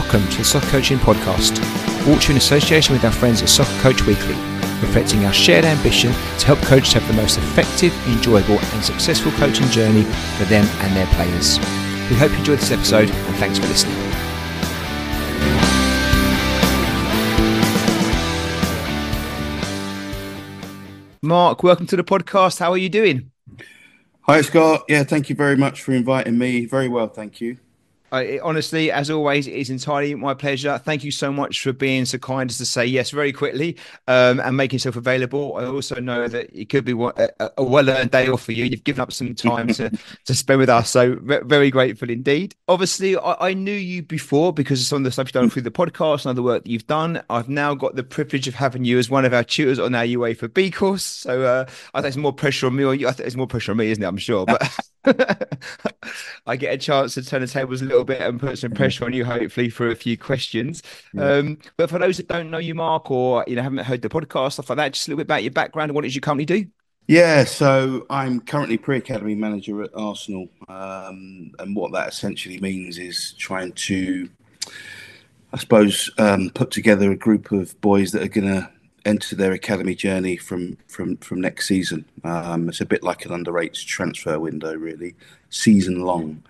Welcome to the Soccer Coaching Podcast, brought to you in association with our friends at Soccer Coach Weekly, reflecting our shared ambition to help coaches have the most effective, enjoyable, and successful coaching journey for them and their players. We hope you enjoyed this episode, and thanks for listening. Mark, welcome to the podcast. How are you doing? Hi, Scott. Yeah, thank you very much for inviting me. Very well, thank you. I, honestly, as always, it is entirely my pleasure. Thank you so much for being so kind as to say yes very quickly um, and making yourself available. I also know that it could be a, a well-earned day off for you. You've given up some time to, to spend with us, so very grateful indeed. Obviously, I, I, knew you before because of some of the stuff you've done through the podcast and other work that you've done. I've now got the privilege of having you as one of our tutors on our UEFA B course. So uh, I think it's more pressure on me, or you. I think it's more pressure on me, isn't it? I'm sure, but. I get a chance to turn the tables a little bit and put some pressure on you, hopefully, for a few questions. Yeah. Um, but for those that don't know you, Mark, or you know haven't heard the podcast, stuff like that, just a little bit about your background and what it is you currently do. Yeah, so I'm currently pre-academy manager at Arsenal, um, and what that essentially means is trying to, I suppose, um, put together a group of boys that are going to enter their academy journey from from from next season. Um, it's a bit like an under eights transfer window, really, season long.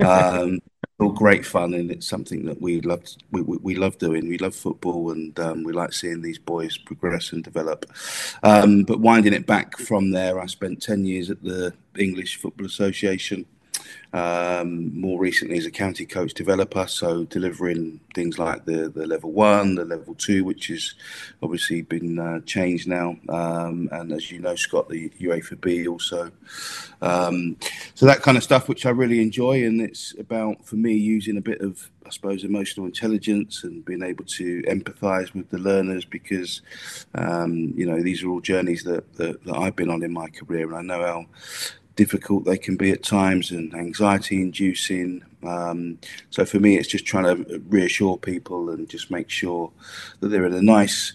Um, all great fun, and it's something that we love. We, we, we love doing. We love football, and um, we like seeing these boys progress and develop. Um, but winding it back from there, I spent ten years at the English Football Association um, more recently as a county coach developer, so delivering things like the, the level one, the level two, which has obviously been uh, changed now, um, and as you know, Scott, the UEFA B also. Um, so that kind of stuff, which I really enjoy, and it's about for me using a bit of, I suppose, emotional intelligence and being able to empathise with the learners because, um, you know, these are all journeys that, that, that I've been on in my career, and I know how difficult they can be at times and anxiety inducing. Um, so for me, it's just trying to reassure people and just make sure that they're in a nice,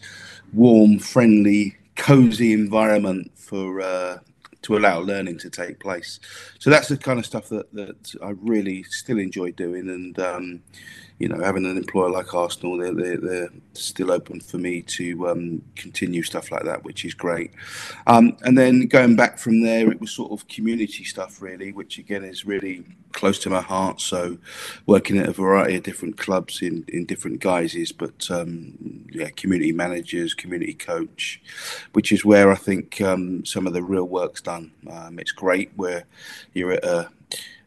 warm, friendly, cozy environment for uh, to allow learning to take place. So that's the kind of stuff that, that I really still enjoy doing. And um, you know, having an employer like Arsenal, they're, they're, they're still open for me to um, continue stuff like that, which is great. Um, and then going back from there, it was sort of community stuff, really, which again is really close to my heart. So working at a variety of different clubs in, in different guises, but um, yeah, community managers, community coach, which is where I think um, some of the real work's done. Um, it's great where you're at a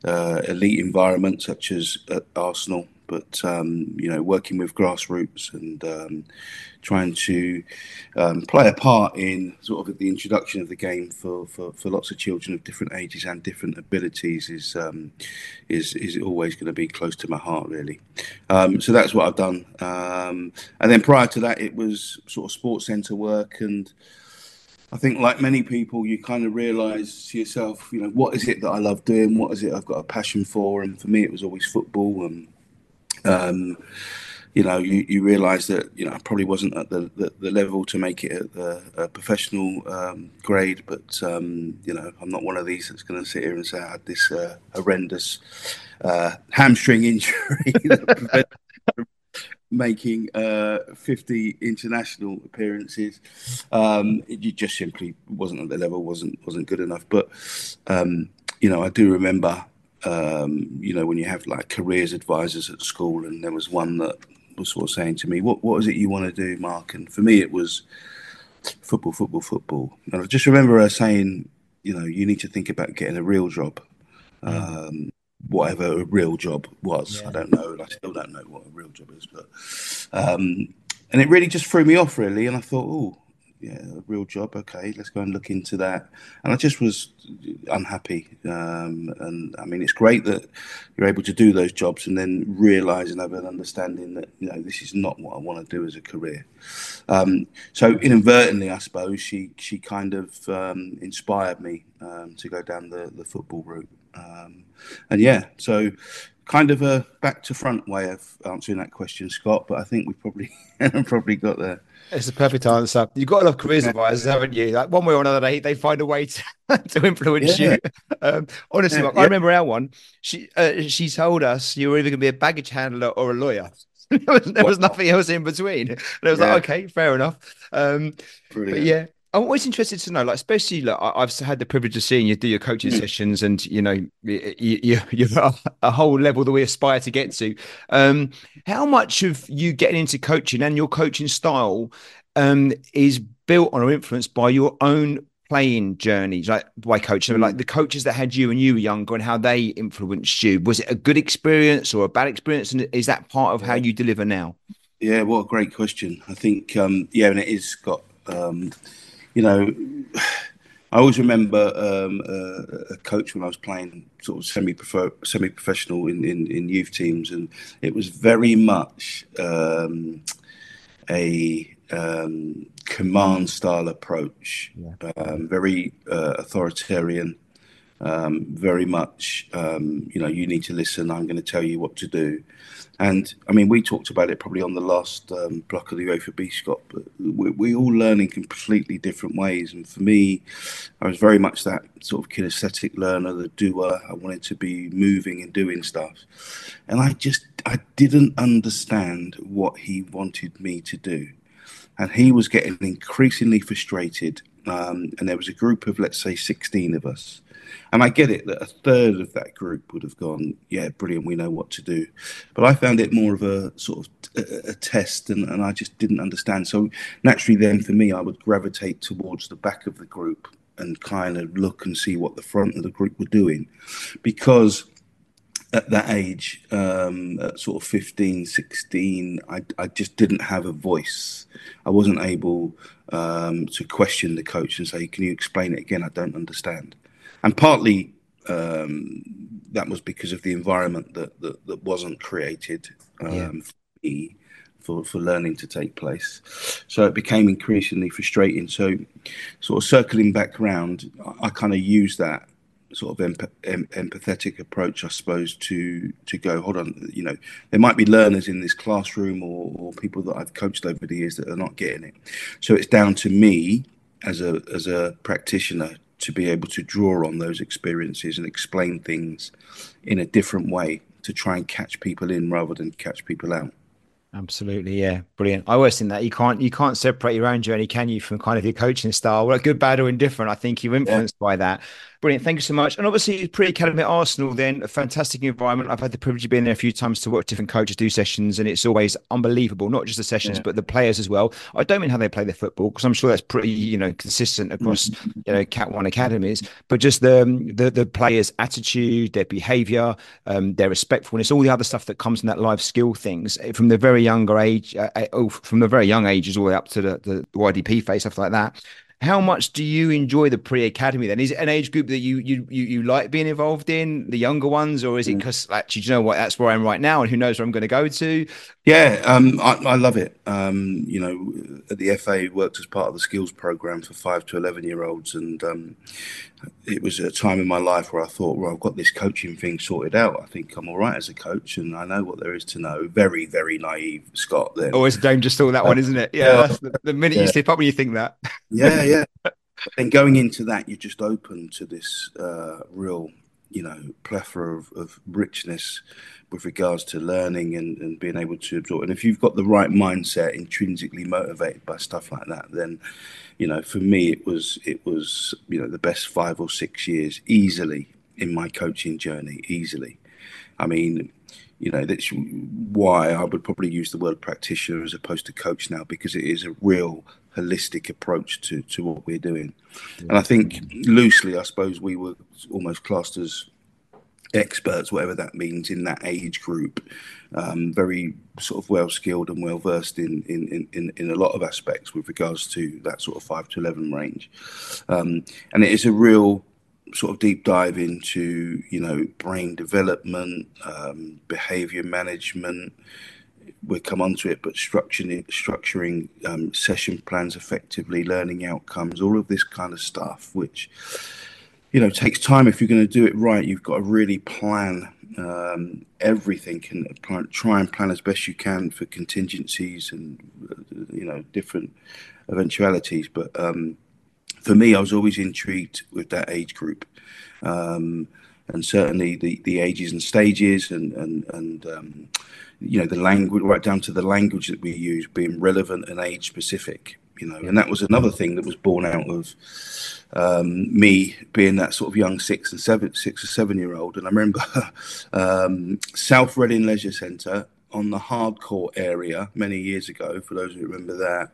uh, elite environment such as at Arsenal but um, you know, working with grassroots and um, trying to um, play a part in sort of the introduction of the game for, for, for lots of children of different ages and different abilities is um, is is always going to be close to my heart, really. Um, so that's what I've done, um, and then prior to that, it was sort of sports centre work and. I think, like many people, you kind of realise to yourself, you know, what is it that I love doing? What is it I've got a passion for? And for me, it was always football and um, you know, you, you realise that you know I probably wasn't at the, the, the level to make it at the professional um, grade, but um, you know I'm not one of these that's going to sit here and say I had this uh, horrendous uh, hamstring injury making uh, 50 international appearances. Um, it just simply wasn't at the level, wasn't wasn't good enough. But um, you know, I do remember um, you know, when you have like careers advisors at school, and there was one that was sort of saying to me, "What what is it you want to do, Mark?" And for me, it was football, football, football. And I just remember her saying, "You know, you need to think about getting a real job." Um, whatever a real job was. Yeah. I don't know. I still don't know what a real job is, but um, and it really just threw me off really. And I thought, oh, yeah, a real job. Okay, let's go and look into that. And I just was unhappy. Um, and I mean, it's great that you're able to do those jobs and then realise and have an understanding that you know this is not what I want to do as a career. Um, so inadvertently, I suppose she she kind of um, inspired me um, to go down the the football route. Um, and yeah, so kind of a back to front way of answering that question, Scott. But I think we probably probably got there. It's a perfect answer. You've got a lot of careers advisors, haven't you? Like one way or another, they, they find a way to, to influence yeah. you. Um, honestly, yeah. I remember our one. She uh, she told us you were either going to be a baggage handler or a lawyer. there was, there was nothing else in between. And I was yeah. like, okay, fair enough. Um, but yeah, I'm always interested to know, like, especially like I've had the privilege of seeing you do your coaching mm. sessions, and you know, you, you, are a whole level that we aspire to get to. Um, how much of you getting into coaching and your coaching style um, is built on or influenced by your own playing journeys, like by coaching, like mm. the coaches that had you when you were younger and how they influenced you? Was it a good experience or a bad experience? And is that part of how you deliver now? Yeah, what a great question. I think, um, yeah, and it is got. Um, you know, I always remember um, a, a, coach when I was playing sort of semi semi professional in, in, in, youth teams, and it was very much um, a um, command style approach, yeah. Um, very uh, authoritarian. Um, very much, um, you know, you need to listen. I'm going to tell you what to do. And I mean, we talked about it probably on the last um, block of the UEFA B Scott, but we, we all learn in completely different ways. And for me, I was very much that sort of kinesthetic learner, the doer. I wanted to be moving and doing stuff. And I just, I didn't understand what he wanted me to do. And he was getting increasingly frustrated. Um, and there was a group of, let's say, 16 of us and I get it that a third of that group would have gone, yeah, brilliant, we know what to do. But I found it more of a sort of a, a test, and, and I just didn't understand. So naturally, then for me, I would gravitate towards the back of the group and kind of look and see what the front of the group were doing, because at that age, um, at sort of 15, 16, I, I just didn't have a voice. I wasn't able um, to question the coach and say, Can you explain it again? I don't understand and partly um, that was because of the environment that that, that wasn't created um, yeah. for me for, for learning to take place. So it became increasingly frustrating. So, sort of circling back around, I, I kind of use that sort of em- empathetic approach, I suppose, to to go. Hold on, you know, there might be learners in this classroom or, or people that I've coached over the years that are not getting it. So it's down to me as a as a practitioner to be able to draw on those experiences and explain things in a different way to try and catch people in rather than catch people out. Absolutely, yeah, brilliant. I always think that you can't you can't separate your own journey, can you, from kind of your coaching style? Well, good, bad, or indifferent. I think you're influenced yeah. by that. Brilliant. Thank you so much. And obviously, pre academy at Arsenal, then a fantastic environment. I've had the privilege of being there a few times to watch different coaches do sessions, and it's always unbelievable. Not just the sessions, yeah. but the players as well. I don't mean how they play their football because I'm sure that's pretty, you know, consistent across, you know, Cat One academies. But just the the, the players' attitude, their behaviour, um, their respectfulness, all the other stuff that comes from that life skill things eh, from the very younger age, uh, from the very young ages all the way up to the, the YDP phase, stuff like that how much do you enjoy the pre-academy then? Is it an age group that you you you, you like being involved in the younger ones or is it because mm. actually you know what that's where i'm right now and who knows where i'm going to go to? Yeah um, I, I, love it. Um, you know at the fa worked as part of the skills program for 5 to 11 year olds and um, it was a time in my life where I thought, well, I've got this coaching thing sorted out. I think I'm all right as a coach, and I know what there is to know. Very, very naive, Scott. Then always a dangerous thought that one, isn't it? Yeah, the, the, minute yeah. you slip up when you think that. yeah, yeah. And going into that, you're just open to this uh, real, you know, plethora of, of richness with regards to learning and, and being able to absorb. And if you've got the right mindset, intrinsically motivated by stuff like that, then you know, for me, it was it was you know the best five or six years easily in my coaching journey. Easily, I mean, you know, that's why I would probably use the word practitioner as opposed to coach now because it is a real holistic approach to to what we're doing. And I think loosely, I suppose we were almost classed as experts, whatever that means, in that age group. Um, very sort of well skilled and well versed in, in, in, in a lot of aspects with regards to that sort of 5 to 11 range. Um, and it is a real sort of deep dive into, you know, brain development, um, behavior management. We'll come onto it, but structuring, structuring um, session plans effectively, learning outcomes, all of this kind of stuff, which you know takes time. If you're going to do it right you've got to really plan um, everything and plan, try and plan as best you can for contingencies and you know different eventualities. But um, for me i was always intrigued with that age group. Um, and certainly the, the ages and stages and and and um, you know the language right down to the language that we use being relevant and age specific you know and that was another thing that was born out of um, me being that sort of young six and seven six or seven year old and i remember um, south reading leisure centre on the hardcore area many years ago for those who remember that.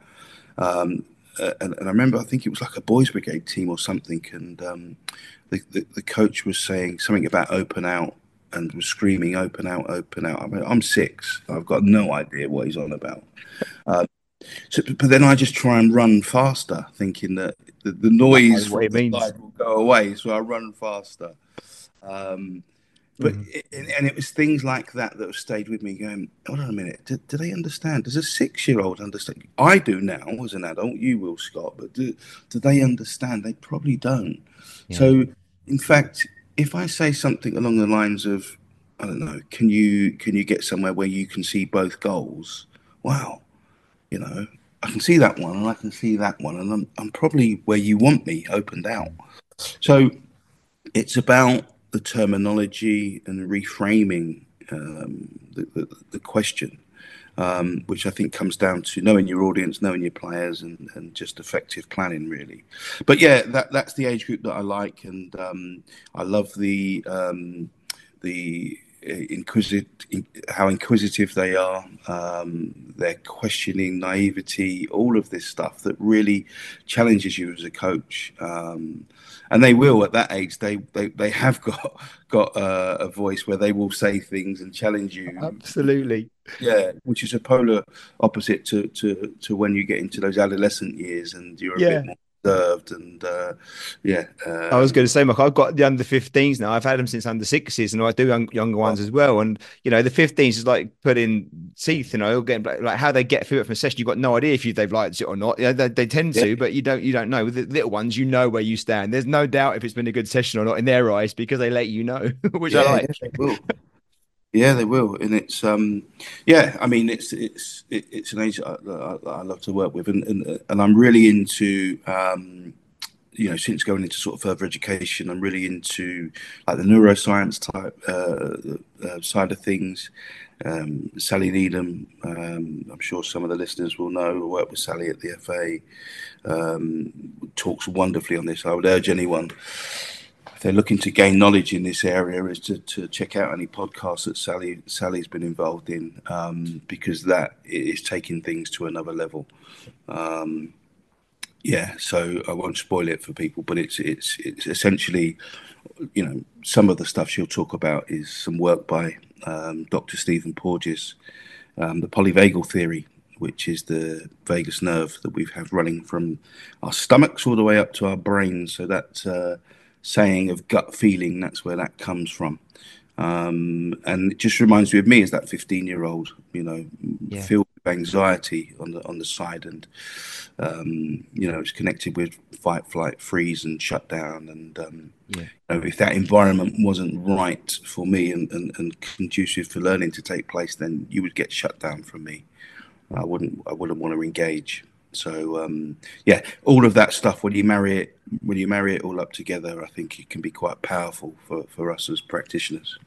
Um, and, and, I remember, I think it was like a boys' brigade team or something, and um, the, the, the coach was saying something about open out and was screaming open out, open out. I mean, I'm six. I've got no idea what he's on about. Uh, so, but then I just try and run faster, thinking that the, the noise from the side will go away. So I run faster. Um, but mm. it, and it was things like that that have stayed with me. Going, hold on a minute, do, do they understand? Does a six-year-old understand? I do now as an adult. You will, Scott, but do do they understand? They probably don't. Yeah. So, in fact, if I say something along the lines of, I don't know, can you can you get somewhere where you can see both goals? Wow, you know, I can see that one and I can see that one, and I'm I'm probably where you want me, opened out. So, it's about the terminology and reframing um, the, the, the, question, um, which I think comes down to knowing your audience, knowing your players, and, and just effective planning, really. But yeah, that, that's the age group that I like, and um, I love the um, the uh, inquisitive, how inquisitive they are, um, their questioning, naivety, all of this stuff that really challenges you as a coach. Um, and they will at that age. They they, they have got got a, a voice where they will say things and challenge you. Absolutely. Yeah, which is a polar opposite to to to when you get into those adolescent years and you're a yeah. bit more served and uh, yeah. Um, I was going to say, Mark, I've got the under 15s now. I've had them since under sixes, and I do young, younger ones as well. And you know, the 15s is like putting teeth. You know, getting like how they get through it from a session. You've got no idea if you, they've liked it or not. You know, they, they tend to, yeah. but you don't. You don't know. With the little ones, you know where you stand. There's no doubt if it's been a good session or not in their eyes because they let you know, which yeah, I like. Yeah, yeah, they will, and it's um, yeah. I mean, it's it's it's an age that I, I love to work with, and, and and I'm really into um, you know, since going into sort of further education, I'm really into like the neuroscience type uh, uh, side of things. Um, Sally Needham, um, I'm sure some of the listeners will know, work with Sally at the FA, um, talks wonderfully on this. I would urge anyone if they're looking to gain knowledge in this area, is to, to check out any podcasts that Sally Sally's been involved in, um, because that is taking things to another level. Um, yeah, so I won't spoil it for people, but it's it's it's essentially, you know, some of the stuff she'll talk about is some work by um, Dr. Stephen Porges, um, the polyvagal theory, which is the vagus nerve that we have running from our stomachs all the way up to our brains. So that uh, saying of gut feeling. That's where that comes from. Um, and it just reminds me of me as that 15 year old, you know, yeah. filled with anxiety on the on the side, and um, you know, it's connected with fight, flight, freeze, and shut down. And um, yeah. you know, if that environment wasn't right for me and, and, and conducive for learning to take place, then you would get shut down from me. I wouldn't I wouldn't want to engage. So um, yeah, all of that stuff when you marry it when you marry it all up together, I think it can be quite powerful for, for us as practitioners.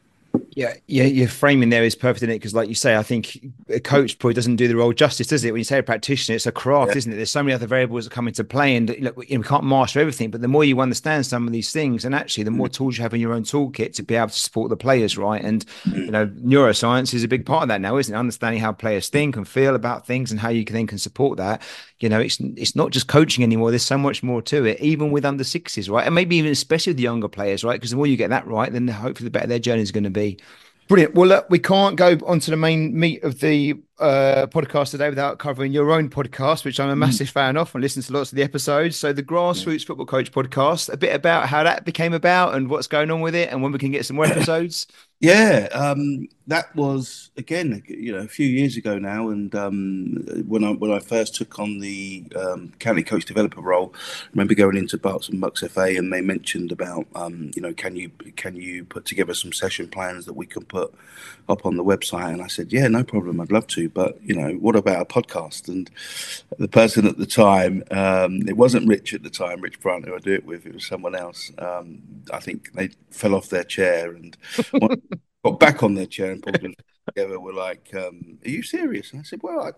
Yeah, yeah, your framing there is perfect in it because, like you say, I think a coach probably doesn't do the role justice, does it? When you say a practitioner, it's a craft, yeah. isn't it? There's so many other variables that come into play, and look, we can't master everything. But the more you understand some of these things, and actually, the more mm. tools you have in your own toolkit to be able to support the players, right? And you know, neuroscience is a big part of that now, isn't it? Understanding how players think and feel about things, and how you can then can support that. You know, it's it's not just coaching anymore. There's so much more to it, even with under sixes, right? And maybe even especially with the younger players, right? Because the more you get that right, then hopefully the better their journey is going to be. Brilliant. Well, look, we can't go on to the main meat of the uh, podcast today without covering your own podcast, which I'm a mm. massive mm. fan of and listen to lots of the episodes. So, the Grassroots Football Coach podcast, a bit about how that became about and what's going on with it and when we can get some more episodes. Yeah, um, that was again, you know, a few years ago now, and um, when I when I first took on the um, county coach developer role, I remember going into Berks and Bucks FA, and they mentioned about, um, you know, can you can you put together some session plans that we can put up on the website? And I said, yeah, no problem, I'd love to, but you know, what about a podcast? And the person at the time, um, it wasn't Rich at the time, Rich Bryant, who I do it with, it was someone else. Um, I think they fell off their chair and. got back on their chair and pulled them together. Were like, um, "Are you serious?" And I said, "Well, I,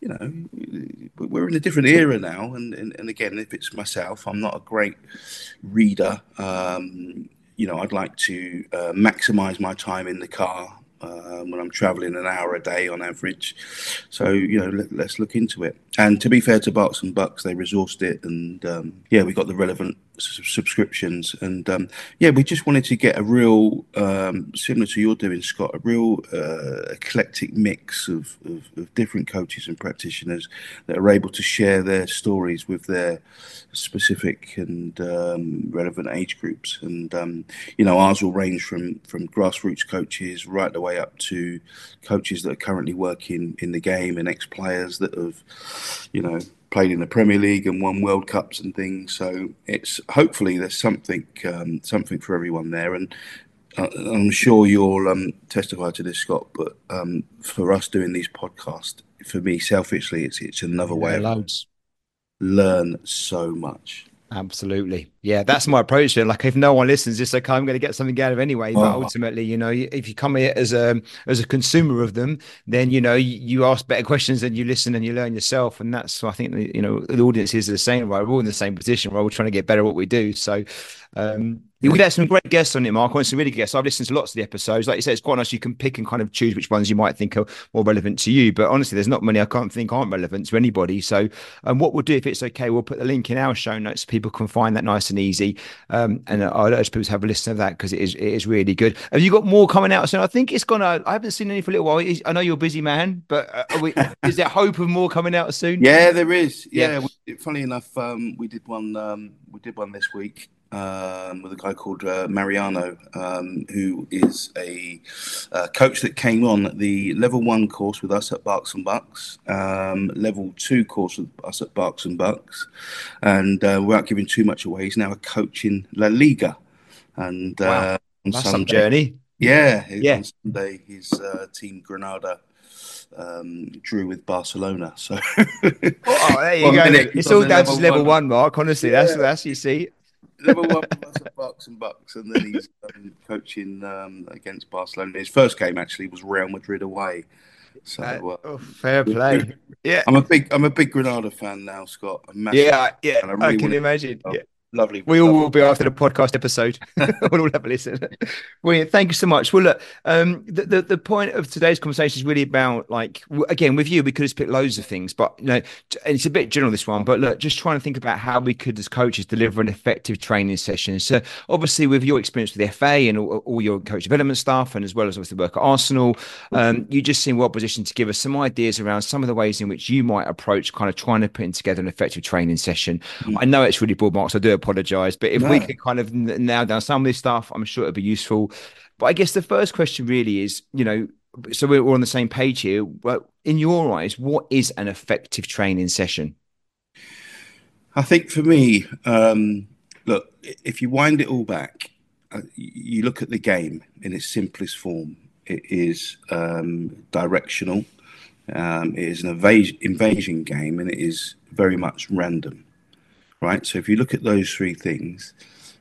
you know, we're in a different era now, and, and, and again, if it's myself, I'm not a great reader. Um, you know, I'd like to uh, maximize my time in the car um, when I'm traveling an hour a day on average. So, you know, let, us look into it. And to be fair to Berks and Bucks, they resourced it. And um, yeah, we got the relevant subscriptions. And um, yeah, we just wanted to get a real, um, similar to you're doing, Scott, a real uh, eclectic mix of, of, of, different coaches and practitioners that are able to share their stories with their specific and um, relevant age groups. And, um, you know, ours will range from, from grassroots coaches right the way up to coaches that are currently working in the game and ex players that have, you know, played in the Premier League and won World Cups and things. So it's hopefully there's something um, something for everyone there, and uh, I'm sure you'll um, testify to this, Scott. But um, for us doing these podcasts, for me selfishly, it's it's another yeah, way of loads. learn so much. Absolutely. Yeah, that's my approach to it. Like if no one listens, it's okay, I'm going to get something out of it anyway. But oh. ultimately, you know, if you come here as a as a consumer of them, then you know you, ask better questions and you listen and you learn yourself. And that's I think you know the audience is the same. Right, we're all in the same position. Right, We're all trying to get better at what we do. So um, we had some great guests on it, Mark. On some really good guests. I've listened to lots of the episodes. Like you said, it's quite nice. You can pick and kind of choose which ones you might think are more relevant to you. But honestly, there's not many I can't think aren't relevant to anybody. So, um, what we'll do if it's okay, we'll put the link in our show notes so people can find that nice and easy. Um, and I'd urge people to have a listen to that because it is it is really good. Have you got more coming out soon? I think it's gonna. I haven't seen any for a little while. I know you're a busy man, but uh, we, is there hope of more coming out soon? Yeah, there is. Yeah, yeah. We, funny enough, um, we did one. Um, we did one this week um, with a guy called uh, Mariano, um, who is a uh, coach that came on the level one course with us at Berks and Bucks, um, level two course with us at Berks and Bucks, and uh, without giving too much away, he's now a coach in La Liga. And wow. Uh, that's Sunday, some journey. Yeah, yeah. On Sunday, his uh, team Granada um, drew with Barcelona. So, oh, there you go. It's all down to level one. one, Mark. Honestly, yeah. that's that's you see level one plus Berks and Bucks, and then he's um, coaching um, against Barcelona. His first game actually was Real Madrid away. So uh, oh, fair play. Yeah, I'm a big I'm a big Granada fan now, Scott. yeah, yeah, I, really I can imagine. Yeah. Lovely. We all will be after the podcast episode. we'll all have a listen. Brilliant. Thank you so much. Well, look, um, the, the, the point of today's conversation is really about like again with you, we could have picked loads of things, but you know, it's a bit general this one. But look, just trying to think about how we could, as coaches, deliver an effective training session. So obviously, with your experience with the FA and all, all your coach development stuff, and as well as obviously work at Arsenal, um, you just seem well positioned to give us some ideas around some of the ways in which you might approach kind of trying to put together an effective training session. Mm-hmm. I know it's really broad, Mark, so I do apologize. But if no. we could kind of nail down some of this stuff, I'm sure it'd be useful. But I guess the first question really is, you know, so we're on the same page here. But in your eyes, what is an effective training session? I think for me, um, look, if you wind it all back, uh, you look at the game in its simplest form. It is um, directional. Um, it is an invasion game, and it is very much random right? So if you look at those three things,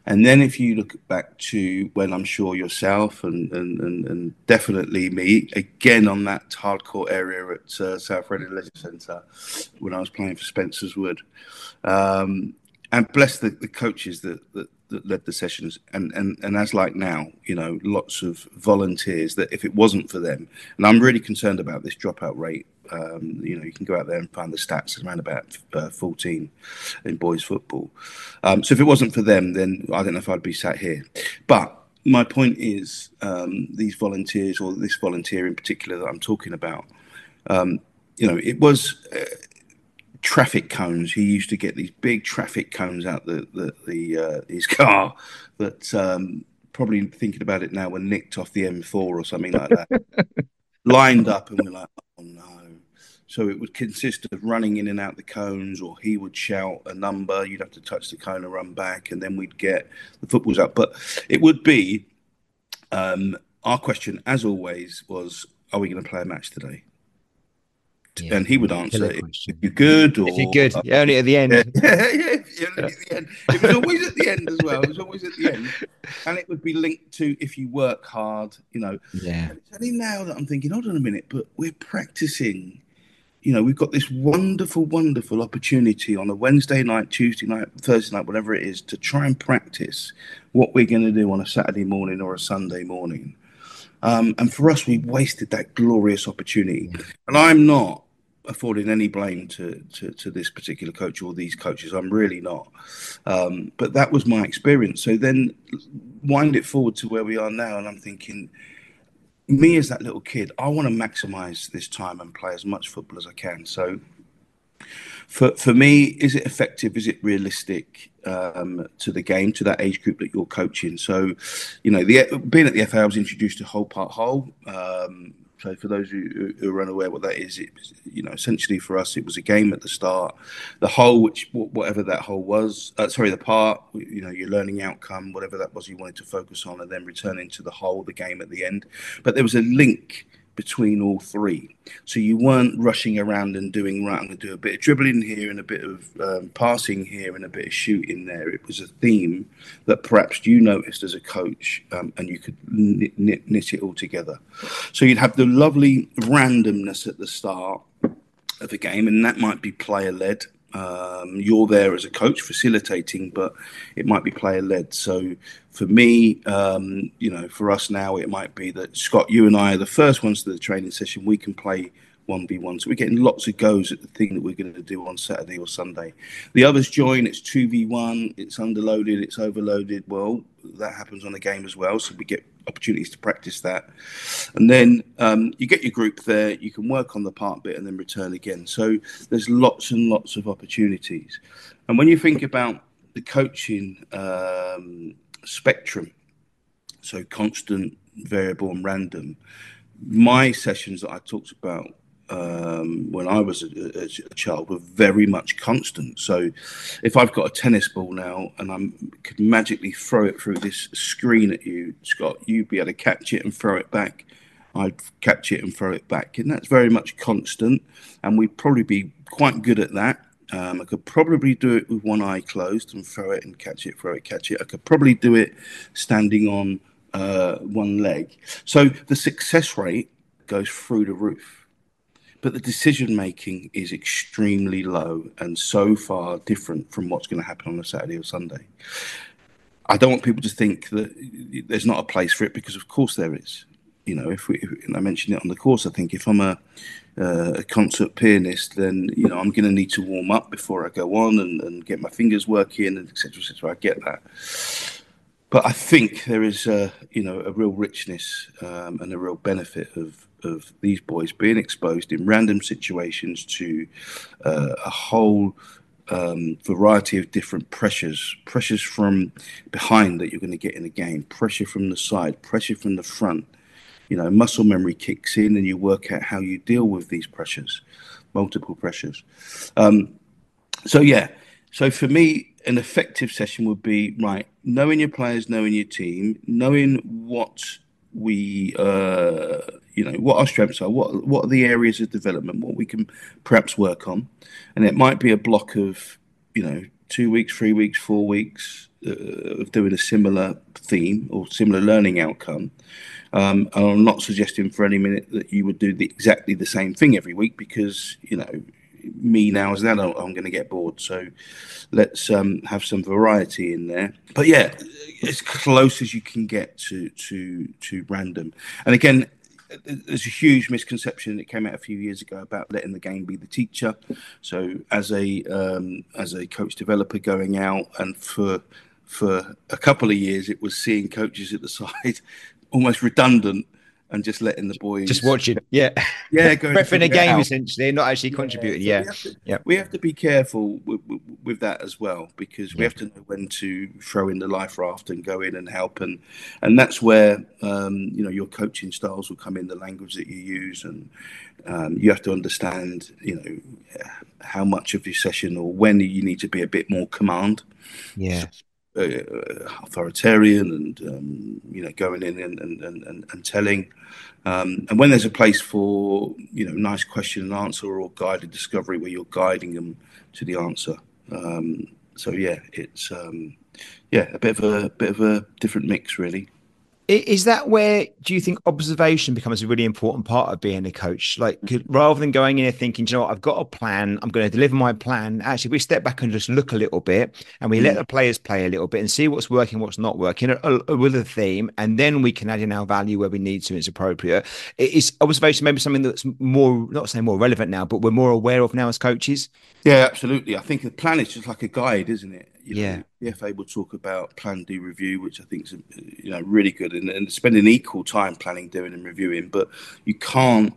and then if you look back to when I'm sure yourself and, and, and, and definitely me, again on that hardcore area at uh, South Reading Leisure Centre when I was playing for Spencer's Wood. Um, and bless the, the coaches that, that, that, led the sessions. And, and, and as like now, you know, lots of volunteers that if it wasn't for them, and I'm really concerned about this dropout rate um, you know, you can go out there and find the stats around about uh, 14 in boys football. Um, so if it wasn't for them, then I don't know if I'd be sat here. But my point is, um, these volunteers, or this volunteer in particular that I'm talking about, um, you know, it was uh, traffic cones. He used to get these big traffic cones out the the, the uh, his car that um, probably thinking about it now, were nicked off the M4 or something like that, lined up, and we're like, oh no. So it would consist of running in and out the cones, or he would shout a number. You'd have to touch the cone and run back, and then we'd get the footballs up. But it would be um, our question, as always, was, "Are we going to play a match today?" Yeah. And he would answer, if you're good or if you're good, yeah, only at the end. yeah, yeah, at the end. It was always at the end as well. It was always at the end. And it would be linked to if you work hard, you know. Yeah. And it's only now that I'm thinking, hold on a minute, but we're practicing. You know, we've got this wonderful, wonderful opportunity on a Wednesday night, Tuesday night, Thursday night, whatever it is, to try and practice what we're going to do on a Saturday morning or a Sunday morning. Um, and for us, we wasted that glorious opportunity. And I'm not affording any blame to, to, to, this particular coach or these coaches. I'm really not. Um, but that was my experience. So then wind it forward to where we are now, and I'm thinking, me as that little kid, I want to maximize this time and play as much football as I can. So for for me, is it effective? Is it realistic um, to the game, to that age group that you're coaching? So, you know, the being at the FA, I was introduced to whole part whole. Um, so for those who, who are unaware what that is, it you know essentially for us it was a game at the start, the hole, which whatever that hole was, uh, sorry the part you know your learning outcome whatever that was you wanted to focus on, and then returning to the whole the game at the end. But there was a link between all three. So you weren't rushing around and doing, right, I'm going to do a bit of dribbling here and a bit of um, passing here and a bit of shooting there. It was a theme that perhaps you noticed as a coach um, and you could knit, knit, knit it all together. So you'd have the lovely randomness at the start of a game, and that might be player led. Um, you're there as a coach facilitating, but it might be player led. So for me, um, you know, for us now, it might be that Scott, you and I are the first ones to the training session. We can play 1v1. So we're getting lots of goes at the thing that we're going to do on Saturday or Sunday. The others join, it's 2v1, it's underloaded, it's overloaded. Well, that happens on the game as well. So we get opportunities to practice that. And then um, you get your group there, you can work on the part bit and then return again. So there's lots and lots of opportunities. And when you think about the coaching um, spectrum, so constant, variable, and random, my sessions that I talked about um, when I was a, a, child were very much constant. So if I've got a tennis ball now and I could magically throw it through this screen at you, Scott, you'd be able to catch it and throw it back. I'd catch it and throw it back. And that's very much constant. And we'd probably be quite good at that. Um, I could probably do it with one eye closed and throw it and catch it, throw it, catch it. I could probably do it standing on uh, one leg. So the success rate goes through the roof but the decision making is extremely low and so far different from what's going to happen on a Saturday or Sunday. I don't want people to think that there's not a place for it because, of course, there is. You know, if we, if, I mentioned it on the course, I think if I'm a, uh, a concert pianist, then you know I'm going to need to warm up before I go on and, and get my fingers working, and etc. etc. I get that, but I think there is a you know a real richness um, and a real benefit of of these boys being exposed in random situations to uh, a whole um, variety of different pressures. Pressures from behind that you're going to get in a game, pressure from the side, pressure from the front. You know, muscle memory kicks in and you work out how you deal with these pressures, multiple pressures. Um, so, yeah, so for me, an effective session would be right, knowing your players, knowing your team, knowing what we uh, you know what our strengths are what what are the areas of development what we can perhaps work on. And it might be a block of you know two weeks three weeks four weeks uh, of doing a similar theme or similar learning outcome. Um, and i'm not suggesting for any minute that you would do the, exactly the same thing every week because you know me now as adult i'm going to get bored. So let's um, have some variety in there. But yeah as close as you can get to to to random. And again there's a huge misconception that came out a few years ago about letting the game be the teacher. So as a um, as a coach developer going out and for for a couple of years it was seeing coaches at the side almost redundant and just letting the boys just watching. Yeah, yeah, going in a game essentially, not actually yeah. contributing. So yeah, we to, yeah. we have to be careful with, with, with that as well because we yeah. have to know when to throw in the life raft and go in and help, and and that's where um, you know your coaching styles will come in, the language that you use, and um, you have to understand, you know, how much of your session or when you need to be a bit more command. Yeah. Uh, authoritarian and um, you know going in and and, and, and telling. Um, and when there's a place for you know nice question and answer or guided discovery where you're guiding them to the answer. Um, so yeah it's um, yeah a bit of a bit of a different mix really is that where do you think observation becomes a really important part of being a coach? Like rather than going in and thinking, you know what, I've got a plan, I'm going to deliver my plan. Actually, we step back and just look a little bit, and we mm. let the players play a little bit and see what's working, what's not working with a theme, and then we can add in our value where we need to. It's appropriate. Is observation maybe something that's more, not saying more relevant now, but we're more aware of now as coaches? Yeah, absolutely. I think the plan is just like a guide, isn't it? You know, yeah. The FA will talk about plan, do, review, which I think is you know really good, and, and spending equal time planning, doing, and reviewing. But you can't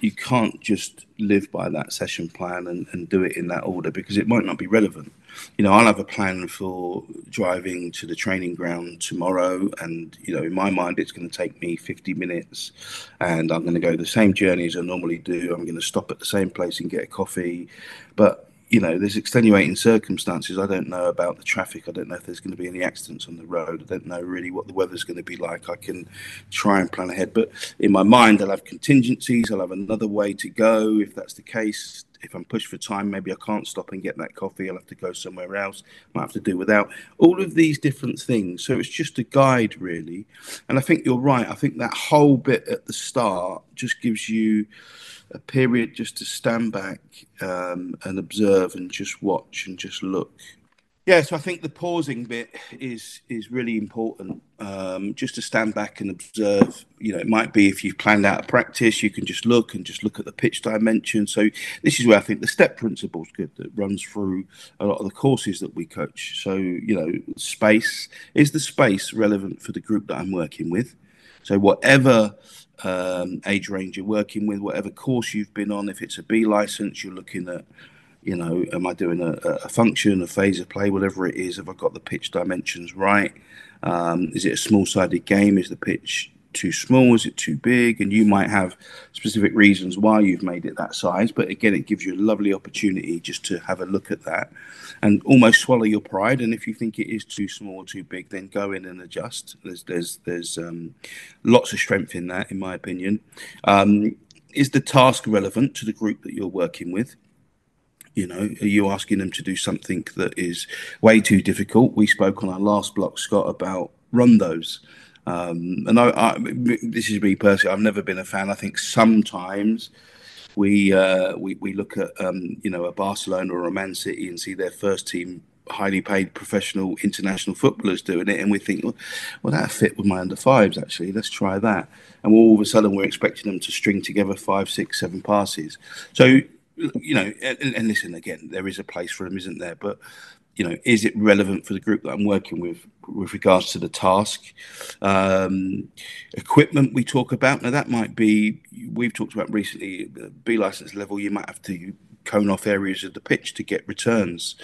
you can't just live by that session plan and, and do it in that order because it might not be relevant. You know, I'll have a plan for driving to the training ground tomorrow, and you know, in my mind, it's going to take me 50 minutes, and I'm going to go the same journey as I normally do. I'm going to stop at the same place and get a coffee, but you know, there's extenuating circumstances. I don't know about the traffic. I don't know if there's going to be any accidents on the road. I don't know really what the weather's going to be like. I can try and plan ahead, but in my mind, I'll have contingencies. I'll have another way to go if that's the case. If I'm pushed for time, maybe I can't stop and get that coffee. I'll have to go somewhere else. Might have to do without all of these different things. So it's just a guide, really. And I think you're right. I think that whole bit at the start just gives you a period just to stand back um, and observe and just watch and just look. Yeah, so I think the pausing bit is is really important. Um, just to stand back and observe. You know, it might be if you've planned out a practice, you can just look and just look at the pitch dimension. So this is where I think the step principle is good that runs through a lot of the courses that we coach. So you know, space is the space relevant for the group that I'm working with. So whatever um, age range you're working with, whatever course you've been on. If it's a B license, you're looking at, you know, am I doing a, a function, a phase of play, whatever it is? Have I got the pitch dimensions right? Um, is it a small sided game? Is the pitch too small? Is it too big? And you might have specific reasons why you've made it that size. But again, it gives you a lovely opportunity just to have a look at that and almost swallow your pride. And if you think it is too small or too big, then go in and adjust. There's there's there's um, lots of strength in that, in my opinion. Um, is the task relevant to the group that you're working with? You know, are you asking them to do something that is way too difficult? We spoke on our last block, Scott, about rondos. Um, and I, I, this is me personally. I've never been a fan. I think sometimes we uh, we we look at um, you know a Barcelona or a Man City and see their first team highly paid professional international footballers doing it, and we think, well, well that fit with my under fives. Actually, let's try that. And all of a sudden, we're expecting them to string together five, six, seven passes. So you know, and, and listen again, there is a place for them, isn't there? But you know, is it relevant for the group that I'm working with with regards to the task? Um, equipment we talk about now that might be we've talked about recently. B license level, you might have to cone off areas of the pitch to get returns.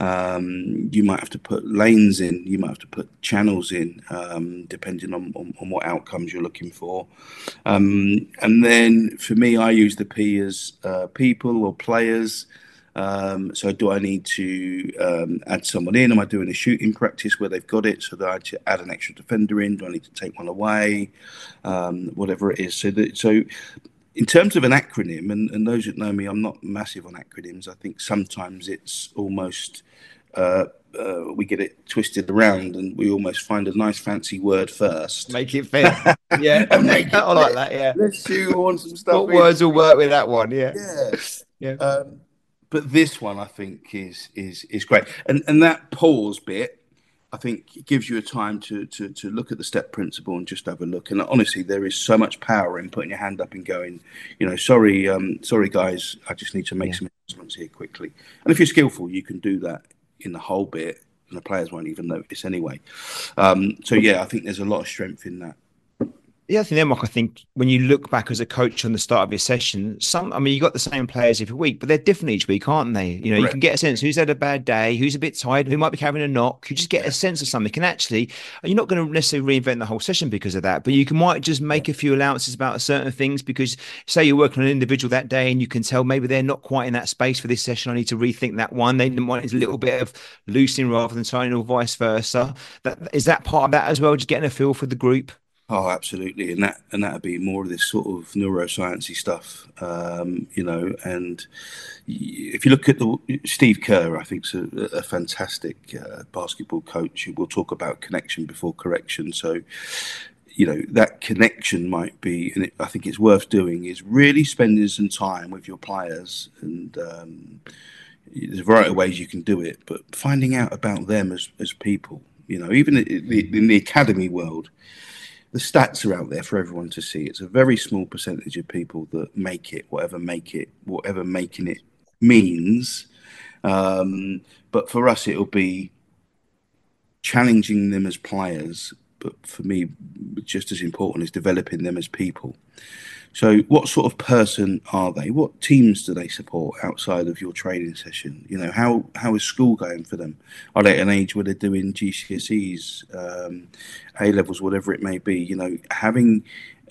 Um, you might have to put lanes in. You might have to put channels in, um, depending on, on, on, what outcomes you're looking for. Um, and then for me, I use the P as uh, people or players. Um, so do I need to um, add someone in? Am I doing a shooting practice where they've got it? So do I need to add an extra defender in? Do I need to take one away? Um, whatever it is. So that, so in terms of an acronym, and, and, those that know me, I'm not massive on acronyms. I think sometimes it's almost uh, uh, we get it twisted around, and we almost find a nice fancy word first. Make it fit. yeah, I like that. Yeah, let's shoehorn some stuff. What in. words will work with that one? Yeah, yeah, yeah. Um, but this one I think is is is great, and and that pause bit. I think gives you a time to, to, to look at the step principle and just have a look. And honestly, there is so much power in putting your hand up and going, you know, sorry, um, sorry guys, I just need to make yeah. some adjustments here quickly. And if you're skillful, you can do that in the whole bit, and the players won't even notice anyway. Um, so yeah, I think there's a lot of strength in that. The other thing there, Mark, I think when you look back as a coach on the start of your session, some, I mean, you got the same players every week, but they're different each week, aren't they? You know, Correct. you can get a sense who's had a bad day, who's a bit tired, who might be carrying a knock. You just get a sense of something. And actually, you're not going to necessarily reinvent the whole session because of that, but you can might just make a few allowances about certain things because, say, you're working on an individual that day and you can tell maybe they're not quite in that space for this session. I need to rethink that one. They want a little bit of loosening rather than tightening, or vice versa. That is that part of that as well, just getting a feel for the group. Oh, absolutely, and that and that'd be more of this sort of neurosciencey stuff, um, you know. And if you look at the Steve Kerr, I think is a, a fantastic uh, basketball coach. We'll talk about connection before correction. So, you know, that connection might be, and it, I think it's worth doing, is really spending some time with your players. And um, there's a variety of ways you can do it, but finding out about them as as people. You know, even in the, in the academy world the stats are out there for everyone to see. It's a very small percentage of people that make it, whatever make it, whatever making it means. Um, but for us, it'll be challenging them as players. But for me, just as important is developing them as people. So, what sort of person are they? What teams do they support outside of your training session? You know, how how is school going for them? Are they at an age where they're doing GCSEs, um, A levels, whatever it may be? You know, having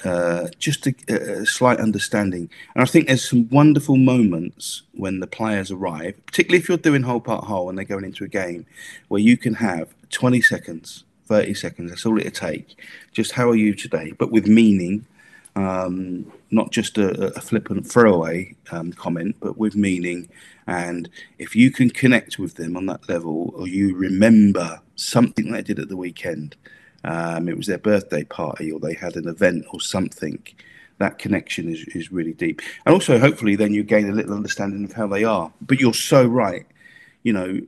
uh, just a, a, slight understanding. And I think there's some wonderful moments when the players arrive, particularly if you're doing whole part whole and they're going into a game, where you can have 20 seconds, 30 seconds. That's all it'll take. Just how are you today, but with meaning um, not just a, a flippant throwaway um, comment, but with meaning. And if you can connect with them on that level, or you remember something they did at the weekend, um, it was their birthday party, or they had an event or something, that connection is, is really deep. And also, hopefully, then you gain a little understanding of how they are. But you're so right. You know,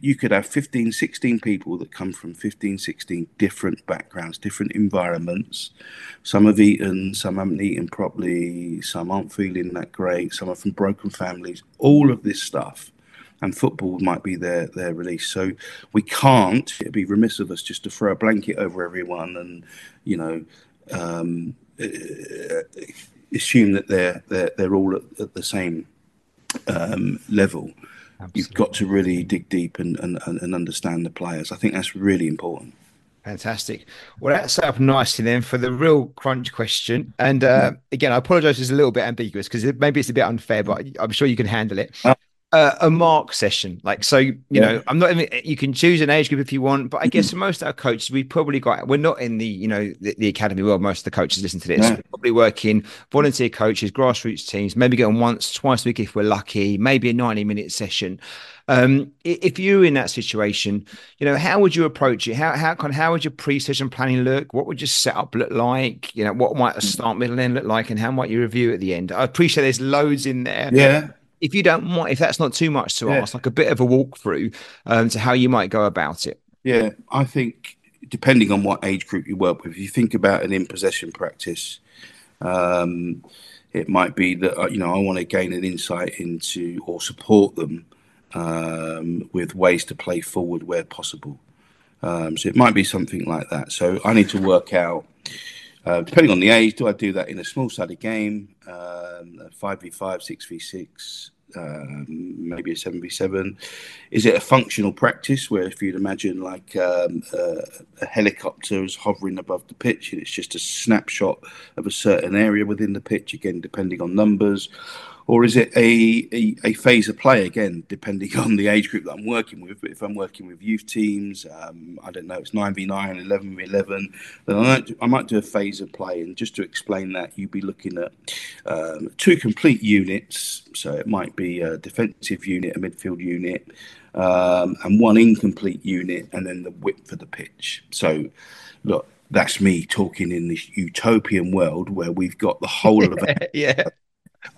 you could have 15, 16 people that come from 15, 16 different backgrounds, different environments. Some have eaten, some haven't eaten properly, some aren't feeling that great, some are from broken families, all of this stuff. And football might be their, their release. So we can't, it'd be remiss of us just to throw a blanket over everyone and, you know, um, assume that they're, they're, they're all at, at the same um, level. Absolutely. You've got to really dig deep and, and, and understand the players. I think that's really important. Fantastic. Well, that's set up nicely then for the real crunch question. And uh, again, I apologize, it's a little bit ambiguous because it, maybe it's a bit unfair, but I'm sure you can handle it. Uh, a mark session. Like, so, you yeah. know, I'm not even, you can choose an age group if you want, but I guess for most of our coaches, we probably got, we're not in the, you know, the, the academy world. Most of the coaches listen to this. Yeah. We're probably working volunteer coaches, grassroots teams, maybe going once, twice a week if we're lucky, maybe a 90 minute session. Um, if you're in that situation, you know, how would you approach it? How, how, how would your pre-session planning look? What would your setup look like? You know, what might a start, middle, end look like? And how might you review at the end? I appreciate there's loads in there. Yeah if you don't want, if that's not too much to yeah. ask, like a bit of a walkthrough um, to how you might go about it. Yeah, I think depending on what age group you work with, if you think about an in possession practice, um, it might be that uh, you know I want to gain an insight into or support them um, with ways to play forward where possible. Um, so it might be something like that. So I need to work out. Uh, depending on the age, do I do that in a small sided game, um, 5v5, 6v6, um, maybe a 7v7? Is it a functional practice where if you'd imagine like um, a helicopter is hovering above the pitch and it's just a snapshot of a certain area within the pitch, again, depending on numbers? Or is it a, a, a, phase of play again, depending on the age group that I'm working with? But if I'm working with youth teams, um, I don't know, it's 9v9, 11v11, then I might, I might do a phase of play. And just to explain that, you'd be looking at um, two complete units. So it might be a defensive unit, a midfield unit, um, and one incomplete unit, and then the width of the pitch. So, look, that's me talking in this utopian world where we've got the whole of it. yeah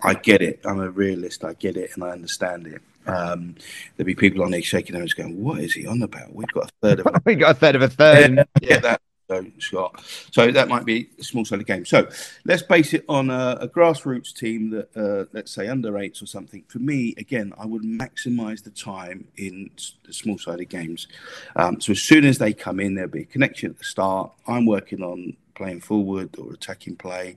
I get it. I'm a realist. I get it, and I understand it. Um, there'll be people on there shaking their heads, going, "What is he on about? We've got a third of. a- we got a third of a third. Yeah, yeah. that. So, Scott. So that might be a small sided game. So let's base it on a, a grassroots team that, uh, let's say, under eights or something. For me, again, I would maximise the time in the small sided games. Um, so as soon as they come in, there'll be a connection at the start. I'm working on playing forward or attacking play.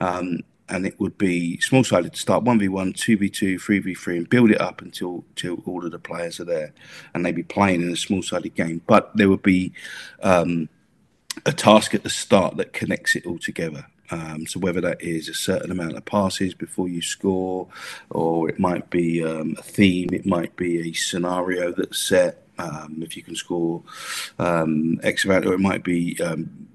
Um, and it would be small sided to start 1v1, 2v2, 3v3, and build it up until, until all of the players are there and they'd be playing in a small sided game. But there would be um, a task at the start that connects it all together. Um, so whether that is a certain amount of passes before you score, or it might be um, a theme, it might be a scenario that's set. Um, if you can score um, X amount, or it might be um,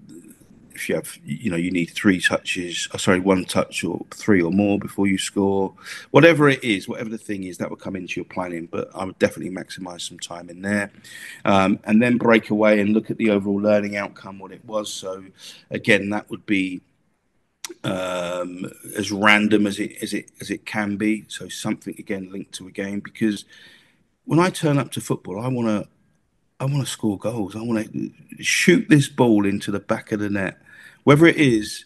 if you have, you know, you need three touches, oh, sorry, one touch or three or more before you score. Whatever it is, whatever the thing is, that will come into your planning. But I would definitely maximise some time in there, um, and then break away and look at the overall learning outcome, what it was. So, again, that would be um, as random as it as it as it can be. So something again linked to a game because when I turn up to football, I want to I want to score goals. I want to shoot this ball into the back of the net, whether it is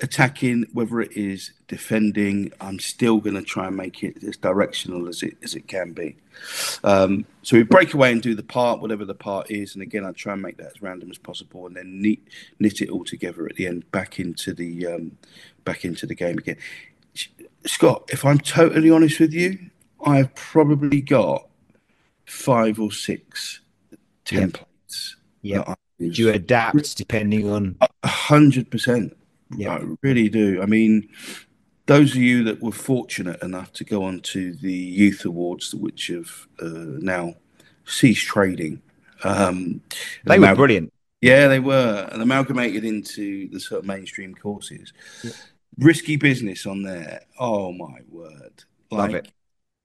attacking, whether it is defending. I'm still going to try and make it as directional as it as it can be. Um, so we break away and do the part, whatever the part is, and again I try and make that as random as possible, and then knit, knit it all together at the end, back into the um, back into the game again. Scott, if I'm totally honest with you, I've probably got five or six templates. Yeah. Do you adapt depending on? A hundred percent. Yeah. I really do. I mean, those of you that were fortunate enough to go on to the youth awards, which have uh, now ceased trading, um, they were brilliant. Yeah, they were, and amalgamated into the sort of mainstream courses. Yeah. Risky business on there. Oh my word! Like, Love it.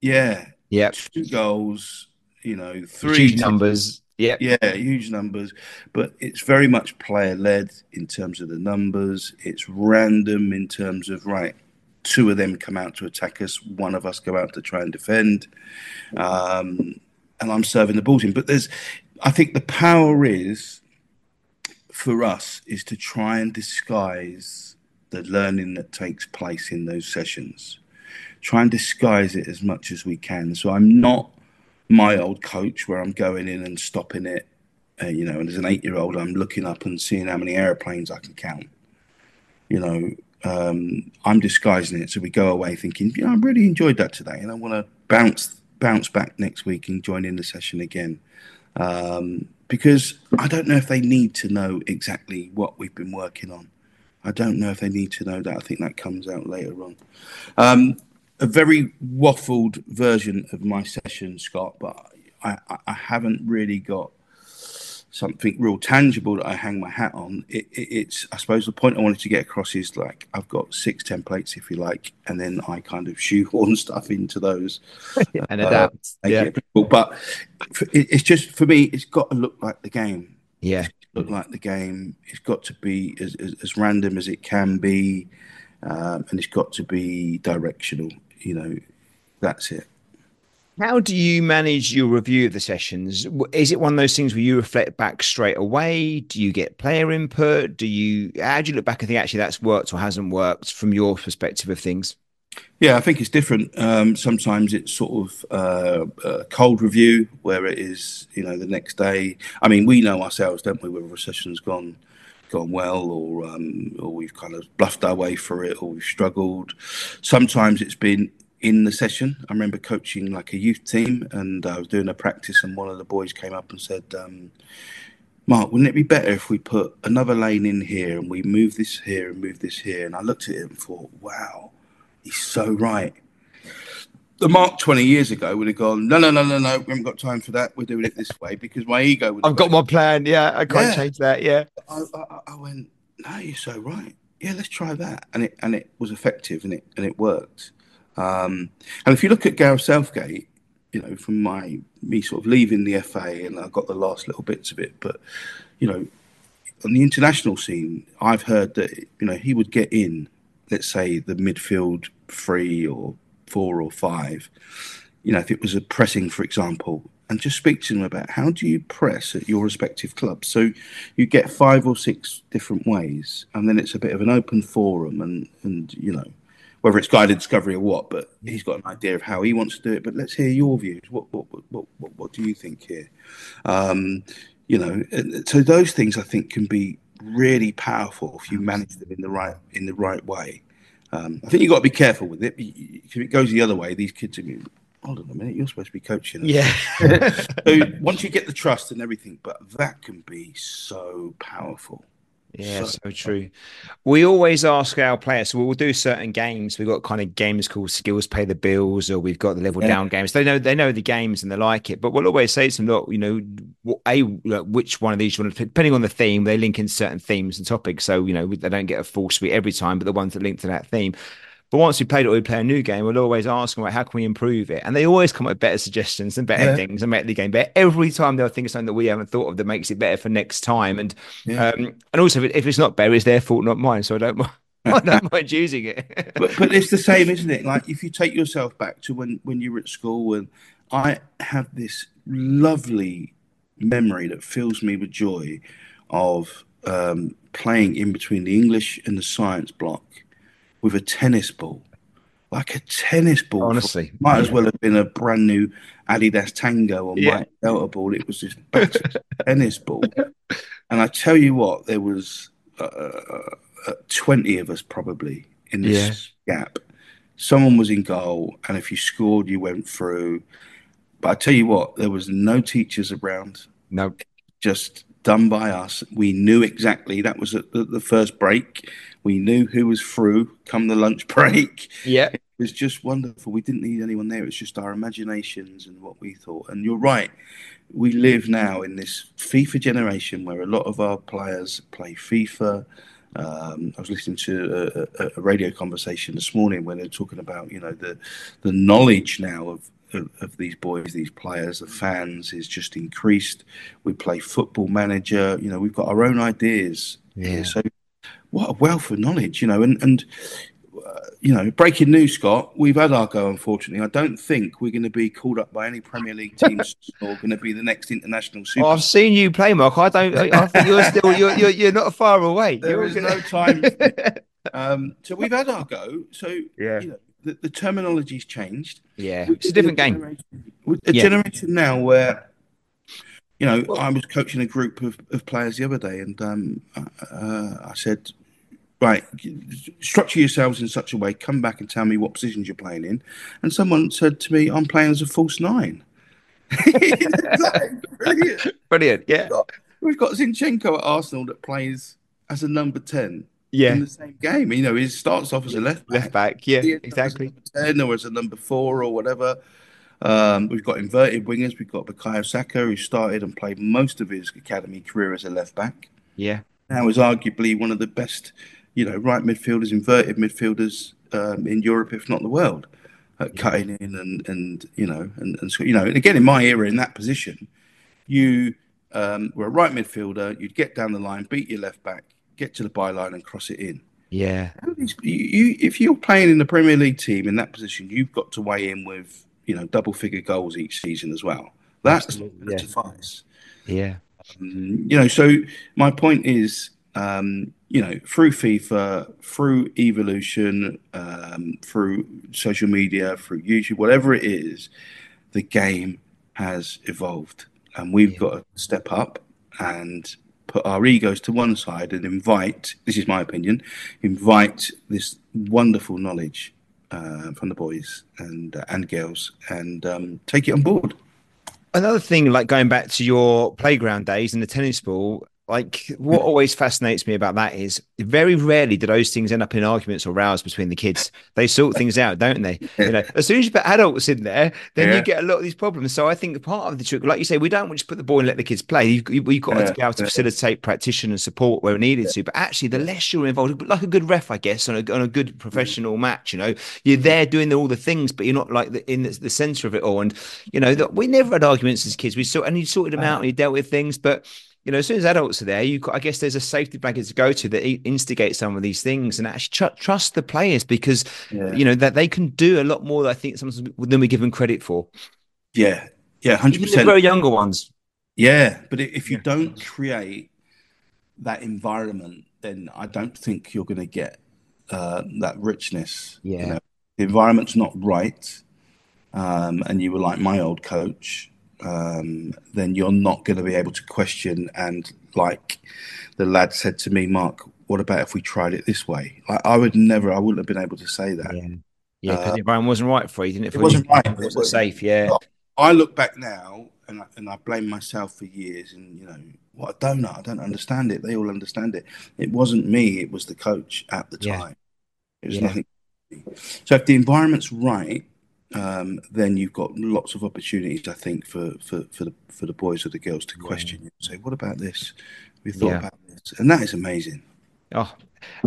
Yeah. Yeah. Two goals. You know, three numbers. Yeah. Yeah, huge numbers. But it's very much player led in terms of the numbers. It's random in terms of, right, two of them come out to attack us, one of us go out to try and defend. Um, and I'm serving the balls in. But there's, I think the power is for us is to try and disguise the learning that takes place in those sessions. Try and disguise it as much as we can. So I'm not my old coach where I'm going in and stopping it. Uh, you know, and as an eight year old, I'm looking up and seeing how many airplanes I can count. You know, um, I'm disguising it. So we go away thinking, you know, I really enjoyed that today and I want to bounce bounce back next week and join in the session again. Um, because I don't know if they need to know exactly what we've been working on. I don't know if they need to know that. I think that comes out later on. Um, a very waffled version of my session, Scott, but I, I haven't really got something real tangible that I hang my hat on. It, it, it's, I suppose, the point I wanted to get across is like I've got six templates, if you like, and then I kind of shoehorn stuff into those and uh, adapt. yeah. But it, it's just for me, it's got to look like the game. Yeah, look like the game. It's got to be as, as, as random as it can be, um, and it's got to be directional you know, that's it. How do you manage your review of the sessions? Is it one of those things where you reflect back straight away? Do you get player input? Do you how do you look back and think actually that's worked or hasn't worked from your perspective of things? Yeah, I think it's different. Um, sometimes it's sort of uh, a cold review where it is, you know, the next day. I mean, we know ourselves, don't we, whether a session's gone gone well or um, or we've kind of bluffed our way through it or we've struggled. Sometimes it's been in the session. I remember coaching like a youth team and I was doing a practice and one of the boys came up and said, um, Mark, wouldn't it be better if we put another lane in here and we move this here and move this here? And I looked at him and thought, wow, he's so right the Mark 20 years ago would have gone, no, no, no, no, no, we haven't got time for that. We're doing it this way because my ego would I've got my plan. Yeah, I can't yeah. change that. Yeah. I, I, I, went, no, you're so right. Yeah, let's try that. And it and it was effective and it and it worked. Um, and if you look at Gareth Southgate, you know, from my me sort of leaving the FA and I got the last little bits of it, but you know, on the international scene, I've heard that you know he would get in, let's say the midfield free or four or five, you know, if it was a pressing, for example, and just speak to them about how do you press at your respective clubs. So you get five or six different ways, and then it's a bit of an open forum, and and you know, whether it's guided discovery or what, but he's got an idea of how he wants to do it. But let's hear your views. What what what what, what do you think here? Um, you know, so those things I think can be really powerful if you manage them in the right in the right way. Um, I think you've got to be careful with it. If it goes the other way, these kids are going, hold on a minute, you're supposed to be coaching. Yeah. so once you get the trust and everything, but that can be so powerful. Yeah, so, so, true. We always ask our players, so we'll do certain games. We've got kind of games called skills pay the bills, or we've got the level yeah. down games. They know they know the games and they like it. But we'll always say to them, look, you know, a which one of these you want to depending on the theme, they link in certain themes and topics. So, you know, they don't get a full suite every time, but the ones that link to that theme. But once we played it, we play a new game. We'll always ask them, like, how can we improve it? And they always come up with better suggestions and better yeah. things and make the game better. Every time they'll think of something that we haven't thought of that makes it better for next time. And yeah. um, and also, if it's not better, it's their fault, not mine. So I don't mind. I don't mind using it. but but it's the same, isn't it? Like if you take yourself back to when when you were at school, and I have this lovely memory that fills me with joy of um, playing in between the English and the science block with a tennis ball, like a tennis ball. Honestly, might as well have been a brand new Adidas Tango or yeah. Mitre Delta ball. It was this tennis ball, and I tell you what, there was uh, uh, twenty of us probably in this yeah. gap. Someone was in goal, and if you scored, you went through. But I tell you what, there was no teachers around. No, just done by us. We knew exactly that was at the, the first break we knew who was through come the lunch break. Yeah. It was just wonderful. We didn't need anyone there. It's just our imaginations and what we thought. And you're right. We live now in this FIFA generation where a lot of our players play FIFA. Um, I was listening to a, a, a, radio conversation this morning when they're talking about, you know, the the knowledge now of, of, of, these boys, these players, the fans is just increased. We play football manager, you know, we've got our own ideas. Yeah. Here. So what a wealth of knowledge, you know, and and uh, you know, breaking news, Scott. We've had our go. Unfortunately, I don't think we're going to be called up by any Premier League teams or going to be the next international super. Oh, I've seen you play, Mark. I don't. I think you're still. You're you're, you're not far away. There you're is gonna... no time. um, so we've had our go. So yeah. You know, the, the terminology's changed. Yeah, it's a different game. A yeah. generation now where you know, I was coaching a group of, of players the other day, and um, uh, I said, right, structure yourselves in such a way, come back and tell me what positions you're playing in. And someone said to me, I'm playing as a false nine. brilliant. Brilliant, yeah. We've got, we've got Zinchenko at Arsenal that plays as a number 10 yeah. in the same game. You know, he starts off as a left back. Left back, yeah, exactly. As 10 or as a number four or whatever. Um, we've got inverted wingers. We've got Bukayo Saka, who started and played most of his academy career as a left back. Yeah. Now is arguably one of the best you know, right midfielders, inverted midfielders um, in Europe, if not the world, uh, cutting in and and you know and, and you know, and again in my era in that position, you um, were a right midfielder. You'd get down the line, beat your left back, get to the byline, and cross it in. Yeah. You, you, if you're playing in the Premier League team in that position, you've got to weigh in with you know double figure goals each season as well. That's yeah. suffice. Yeah. Um, you know, so my point is, um, you know, through FIFA, through evolution, um, through social media, through YouTube, whatever it is, the game has evolved. And we've yeah. got to step up and put our egos to one side and invite this is my opinion invite this wonderful knowledge uh, from the boys and uh, and girls and um, take it on board another thing like going back to your playground days and the tennis ball like what always fascinates me about that is very rarely do those things end up in arguments or rows between the kids. They sort things out, don't they? You know, as soon as you put adults in there, then yeah. you get a lot of these problems. So I think part of the trick, like you say, we don't just put the ball and let the kids play. You've, you've got yeah. to be able to facilitate practice and support where needed to. But actually, the less you're involved, like a good ref, I guess, on a, on a good professional match, you know, you're there doing all the things, but you're not like the, in the, the center of it all. And you know, the, we never had arguments as kids. We sort and you sorted them uh-huh. out and you dealt with things, but you know, as soon as adults are there, you I guess there's a safety blanket to go to that instigates some of these things, and actually tr- trust the players because yeah. you know that they can do a lot more. I think sometimes than we give them credit for. Yeah, yeah, hundred percent. Very younger ones. Yeah, but if you don't create that environment, then I don't think you're going to get uh, that richness. Yeah, you know, the environment's not right, um, and you were like my old coach um, then you're not going to be able to question. And like the lad said to me, Mark, what about if we tried it this way? I, I would never, I wouldn't have been able to say that. Yeah, yeah, because uh, the environment wasn't right for you, didn't it? it wasn't right. It wasn't safe. Yeah. I look back now and I, and I blame myself for years. And you know what a donut. I don't understand it. They all understand it. It wasn't me. It was the coach at the time. Yeah. It was yeah. nothing. So if the environment's right, um, then you've got lots of opportunities, I think, for for for the for the boys or the girls to question yeah. you and say, "What about this? We thought about this," and that is amazing. Oh,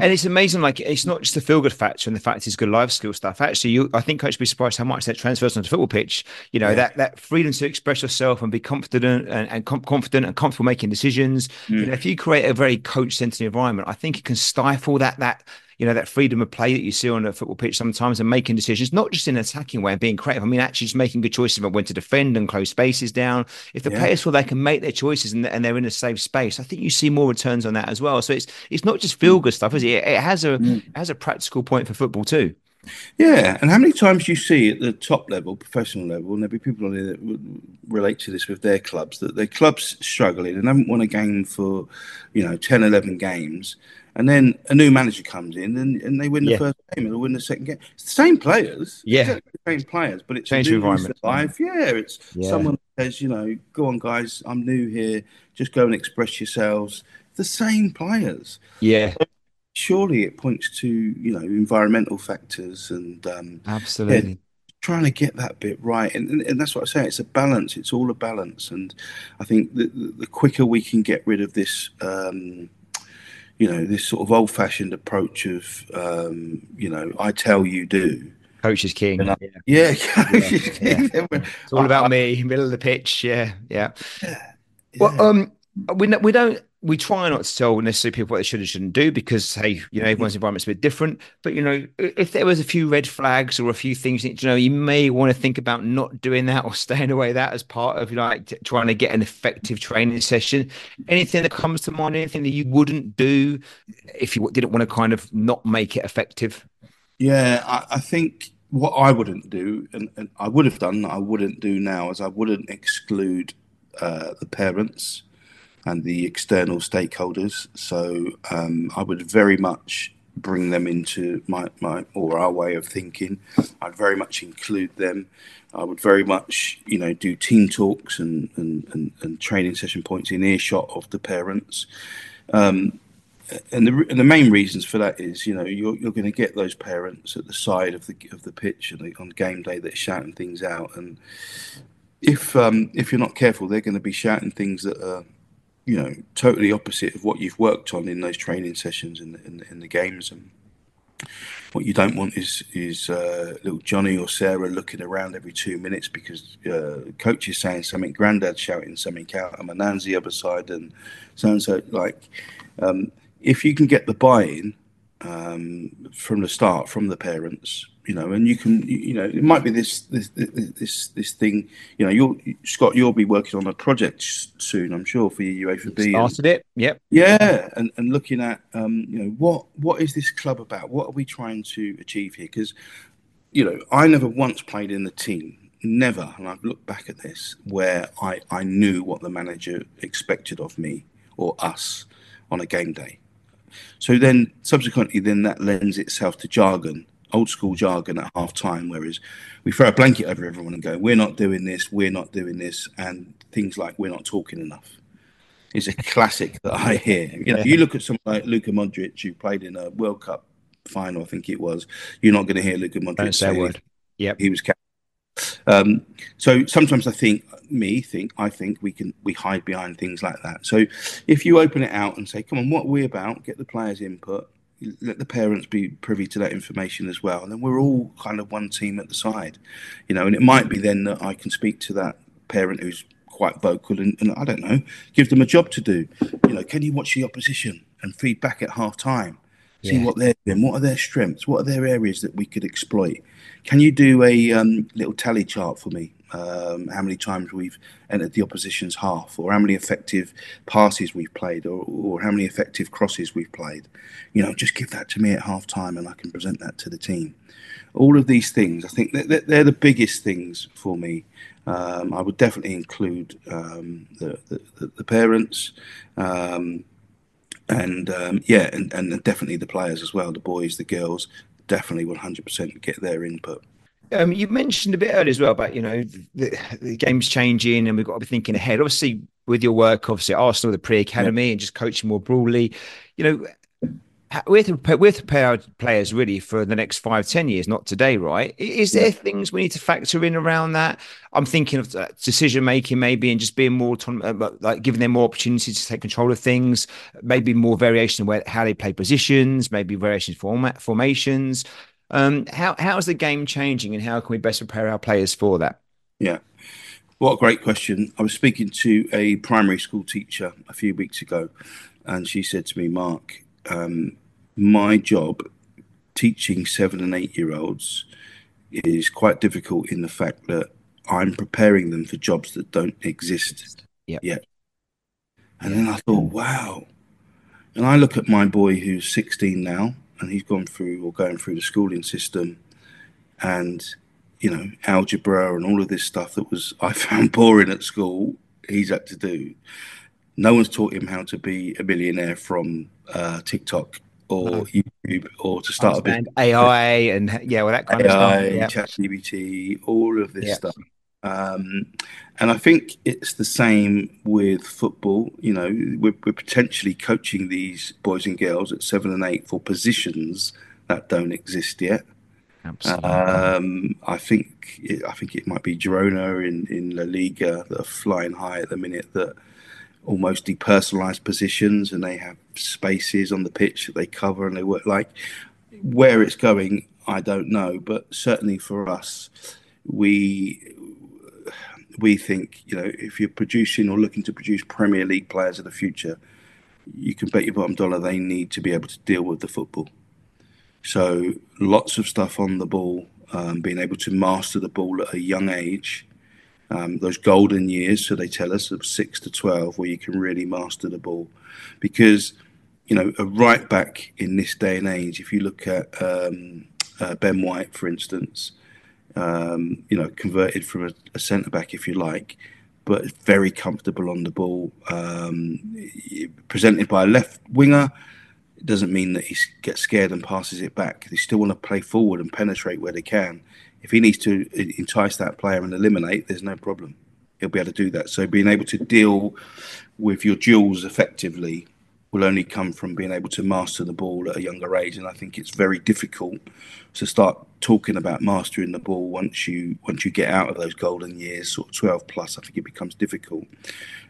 and it's amazing. Like it's not just the feel good factor and the fact it's good life skill stuff. Actually, you, I think coach be surprised how much that transfers onto the football pitch. You know yeah. that that freedom to express yourself and be confident and, and com- confident and comfortable making decisions. Mm. You know, if you create a very coach centered environment, I think it can stifle that that you know that freedom of play that you see on a football pitch sometimes and making decisions not just in an attacking way and being creative. I mean actually just making good choices about when to defend and close spaces down. If the yeah. players feel they can make their choices and, and, they're in a safe space i think you see more returns on that as well. So it's it's not just feel good stuff is it? It, has a mm. it has a practical point for football too. Yeah, and how many times do you see at the top level, professional level, and there'll be people on here that would relate to this with their clubs, that their club's struggling and haven't won a game for, you know, 10, 11 games, and then a new manager comes in and, and they win the yeah. first game and they win the second game. It's the same players, yeah, the same players, but it's change environment. Life, yeah. It's yeah. someone says, you know, go on, guys, I'm new here. Just go and express yourselves. The same players, yeah. So surely it points to you know environmental factors and um, absolutely. Yeah, trying to get that bit right and, and, and, that's what i say it's a balance it's all a balance and i think the, the quicker we can get rid of this um, you know this sort of old-fashioned approach of um, you know I tell you do. Coach is king. I, yeah, yeah, yeah, yeah. it's all about me, middle of the pitch. Yeah, yeah. Well, um, we we don't we try not to tell necessarily people what they should and shouldn't do because hey, you know, everyone's environment's a bit different. But you know, if there was a few red flags or a few things you know, you may want to think about not doing that or staying away that as part of like trying to get an effective training session. Anything that comes to mind, anything that you wouldn't do if you didn't want to kind of not make it effective. Yeah, I, I think what I wouldn't do, and, and I would have done, I wouldn't do now, is I wouldn't exclude uh, the parents and the external stakeholders. So um, I would very much bring them into my, my or our way of thinking. I'd very much include them. I would very much, you know, do team talks and, and, and, and training session points in earshot of the parents. Um, and the and the main reasons for that is, you know, you're you're going to get those parents at the side of the of the pitch and on game day that are shouting things out, and if um, if you're not careful, they're going to be shouting things that are you know, totally opposite of what you've worked on in those training sessions and in, in, in, the games. And what you don't want is is uh, little Johnny or Sarah looking around every two minutes because uh, coach is saying something, granddad shouting something out, and my nan's the other side, and so and so. Like, um, if you can get the buy-in um, from the start from the parents, you know, and you can, you know, it might be this this this this thing. You know, you'll Scott, you'll be working on a project soon, I'm sure, for your UEFA B. Started and, it, yep. Yeah, and and looking at, um, you know, what what is this club about? What are we trying to achieve here? Because, you know, I never once played in the team, never, and I've looked back at this where I I knew what the manager expected of me or us on a game day. So then, subsequently, then that lends itself to jargon old school jargon at half time, whereas we throw a blanket over everyone and go, we're not doing this, we're not doing this, and things like we're not talking enough. It's a classic that I hear. You know, yeah. you look at someone like Luka Modric, who played in a World Cup final, I think it was. You're not going to hear Luka Modric say word. Yep. he was captain. Um, so sometimes I think, me think, I think we can we hide behind things like that. So if you open it out and say, "Come on, what are we about?" Get the players' input, let the parents be privy to that information as well. And then we're all kind of one team at the side, you know. And it might be then that I can speak to that parent who's quite vocal and, and I don't know, give them a job to do. You know, can you watch the opposition and feed back at half time? See yeah. what they're doing, what are their strengths, what are their areas that we could exploit. Can you do a um, little tally chart for me? Um, how many times we've entered the opposition's half, or how many effective passes we've played, or, or how many effective crosses we've played. You know, just give that to me at half time and I can present that to the team. All of these things, I think they're, they're the biggest things for me. Um, I would definitely include um, the, the, the, parents. Um, and um, yeah, and, and definitely the players as well, the boys, the girls, definitely 100% get their input. Um, you mentioned a bit earlier as well about you know the, the, game's changing and we've got to be thinking ahead. Obviously, with your work, obviously Arsenal, the pre-academy, yeah. and just coaching more broadly, you know, we have to prepare, we have to prepare our players really for the next five, ten years, not today, right? Is there things we need to factor in around that? I'm thinking of uh, decision making, maybe, and just being more uh, like giving them more opportunities to take control of things. Maybe more variation in where how they play positions, maybe variation format formations. Um, how how is the game changing, and how can we best prepare our players for that? Yeah. What a great question. I was speaking to a primary school teacher a few weeks ago, and she said to me, Mark, um, my job teaching seven and eight year olds is quite difficult in the fact that I'm preparing them for jobs that don't exist yep. yet. And then I thought, wow. And I look at my boy who's 16 now, and he's gone through or going through the schooling system, and you know algebra and all of this stuff that was I found boring at school. He's had to do. No one's taught him how to be a millionaire from uh, TikTok or no. YouTube or to start a business. AI and yeah, well that kind AI, of stuff. Yeah. ChatGPT, all of this yeah. stuff. Um, and I think it's the same with football. You know, we're, we're, potentially coaching these boys and girls at seven and eight for positions that don't exist yet. Absolutely. Um, I think it, I think it might be Girona in, in La Liga that are flying high at the minute that almost depersonalized positions and they have spaces on the pitch that they cover and they work like where it's going i don't know. But certainly for us we we think you know if you're producing or looking to produce premier league players of the future you can bet your bottom dollar they need to be able to deal with the football. So lots of stuff on the ball um, being able to master the ball at a young age. Um, those golden years, so they tell us, of six to 12, where you can really master the ball. Because, you know, a right back in this day and age, if you look at um, uh, Ben White, for instance, um, you know, converted from a, a centre back, if you like, but very comfortable on the ball, um, presented by a left winger. It doesn't mean that he gets scared and passes it back. They still want to play forward and penetrate where they can if he needs to entice that player and eliminate, there's no problem. He'll be able to do that. So being able to deal with your duels effectively will only come from being able to master the ball at a younger age. And I think it's very difficult to start talking about mastering the ball once you once you get out of those golden years, sort of 12 plus. I think it becomes difficult.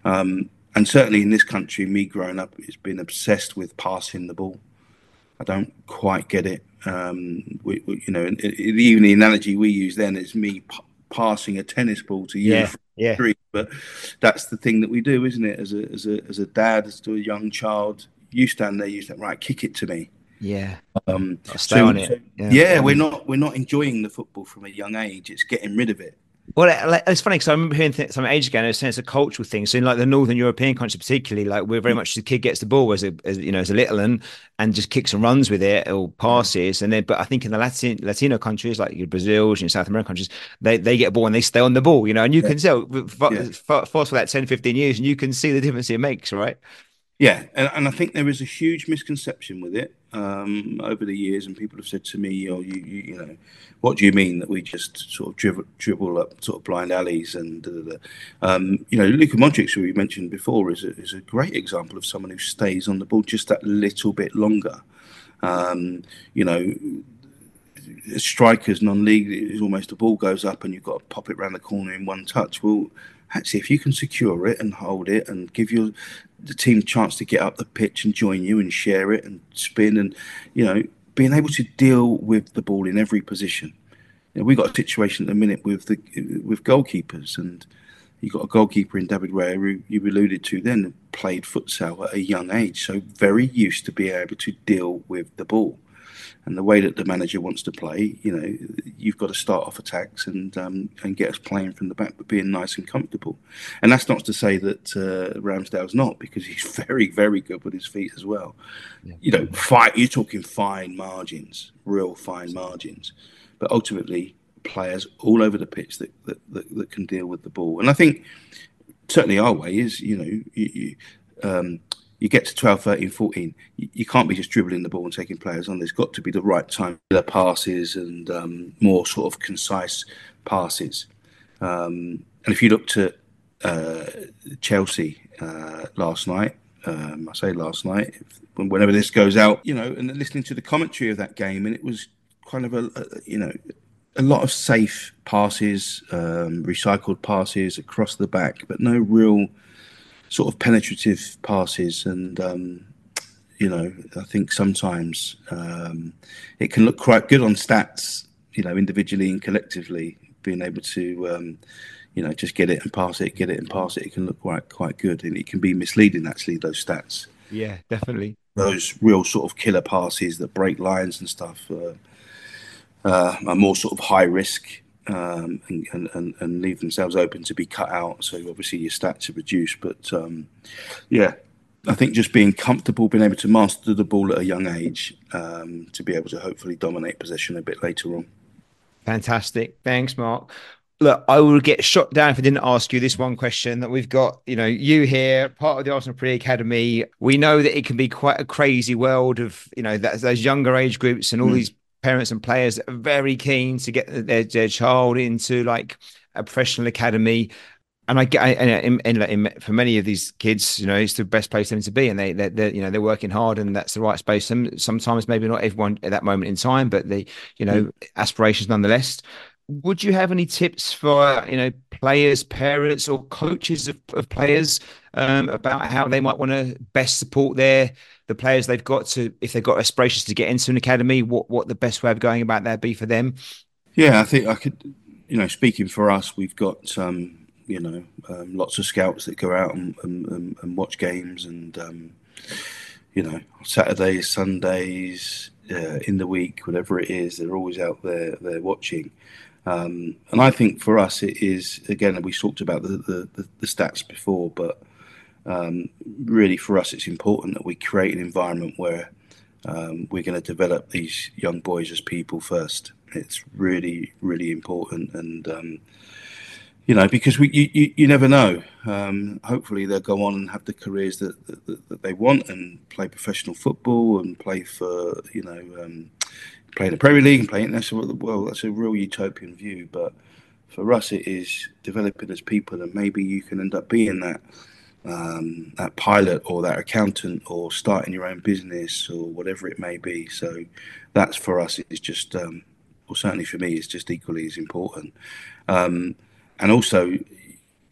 Um, and certainly in this country, me growing up, it's been obsessed with passing the ball. I don't quite get it. Um, we, we, you know, even the analogy we use then is me p- passing a tennis ball to you. Yeah, yeah. But that's the thing that we do, isn't it? As a as a as a dad, as to a young child, you stand there, you say, right, kick it to me. Yeah. Um, stay so, on it. yeah. yeah, we're not we're not enjoying the football from a young age. It's getting rid of it. Well, it's funny because I remember hearing th- some age ago, and saying it's a cultural thing. So in like the Northern European countries, particularly, like we're very mm. much the kid gets the ball as a as, you know as a little and and just kicks and runs with it or passes, and then but I think in the Latin Latino countries like Brazil and South American countries, they they get a ball and they stay on the ball, you know, and you yeah. can tell yeah. fast for that 10, 15 years, and you can see the difference it makes, right? Yeah, and, and I think there is a huge misconception with it um, over the years, and people have said to me, "Oh, you, you, you know, what do you mean that we just sort of dribble, dribble up sort of blind alleys?" And da, da, da. Um, you know, Luka Modric, who we mentioned before, is a, is a great example of someone who stays on the ball just that little bit longer. Um, you know, strikers non-league is almost the ball goes up and you've got to pop it around the corner in one touch. Well, actually, if you can secure it and hold it and give your the team chance to get up the pitch and join you and share it and spin and you know being able to deal with the ball in every position. You know, we've got a situation at the minute with the with goalkeepers and You've got a goalkeeper in David Raya, who you alluded to then, played futsal at a young age, so very used to be able to deal with the ball. And the way that the manager wants to play, you know, you've got to start off attacks and um, and get us playing from the back, but being nice and comfortable. And that's not to say that uh, Ramsdale's not, because he's very, very good with his feet as well. Yeah. You know, fight. You're talking fine margins, real fine margins, but ultimately players all over the pitch that, that, that, that, can deal with the ball. And I think certainly our way is, you know, you, you, um, you get to 12, 13, 14, you, you, can't be just dribbling the ball and taking players on. There's got to be the right time, for the passes and um, more sort of concise passes. Um, and if you looked at uh, Chelsea uh, last night, um, I say last night, whenever this goes out, you know, and listening to the commentary of that game, and it was kind of a, a you know, a lot of safe passes, um, recycled passes across the back, but no real sort of penetrative passes. And um, you know, I think sometimes um, it can look quite good on stats, you know, individually and collectively, being able to, um, you know, just get it and pass it, get it and pass it. It can look quite quite good, and it can be misleading actually. Those stats. Yeah, definitely. Those real sort of killer passes that break lines and stuff. Uh, uh, are more sort of high risk um, and, and, and, leave themselves open to be cut out. So obviously your stats are reduced. But um, yeah, I think just being comfortable, being able to master the ball at a young age, um, to be able to hopefully dominate possession a bit later on. Fantastic. Thanks, Mark. Look, I will get shot down if I didn't ask you this one question that we've got, you know, you here, part of the Arsenal Pre Academy. We know that it can be quite a crazy world of, you know, that, those younger age groups and all mm. these parents and players are very keen to get their, their child into like a professional academy and I get and in, in, for many of these kids, you know, it's the best place for them to be, and they they are you know they're working hard, and that's the right space. Some sometimes maybe not everyone at that moment in time, but the you know mm. aspirations nonetheless. Would you have any tips for you know players, parents, or coaches of, of players um, about how they might want to best support their the players they've got to if they've got aspirations to get into an academy what what the best way of going about that be for them? Yeah i think i could you know speaking for us we've got um you know um, lots of scouts that go out and, and, and watch games and um, you know saturdays sundays uh, in the week whatever it is they're always out there they're watching. Um, and I think for us it is again we talked about the, the, the stats before but um, really for us it's important that we create an environment where um, we're going to develop these young boys as people first. It's really really important and um, you know because we you, you never know. Um, hopefully they'll go on and have the careers that, that, that, they want and play professional football and play for you know um, play in the Premier League and play international well that's a real utopian view. But for us it is developing as people and maybe you can end up being that um, that pilot or that accountant or starting your own business or whatever it may be. So that's for us is just, um, well, certainly for me, it's just equally as important. Um, and also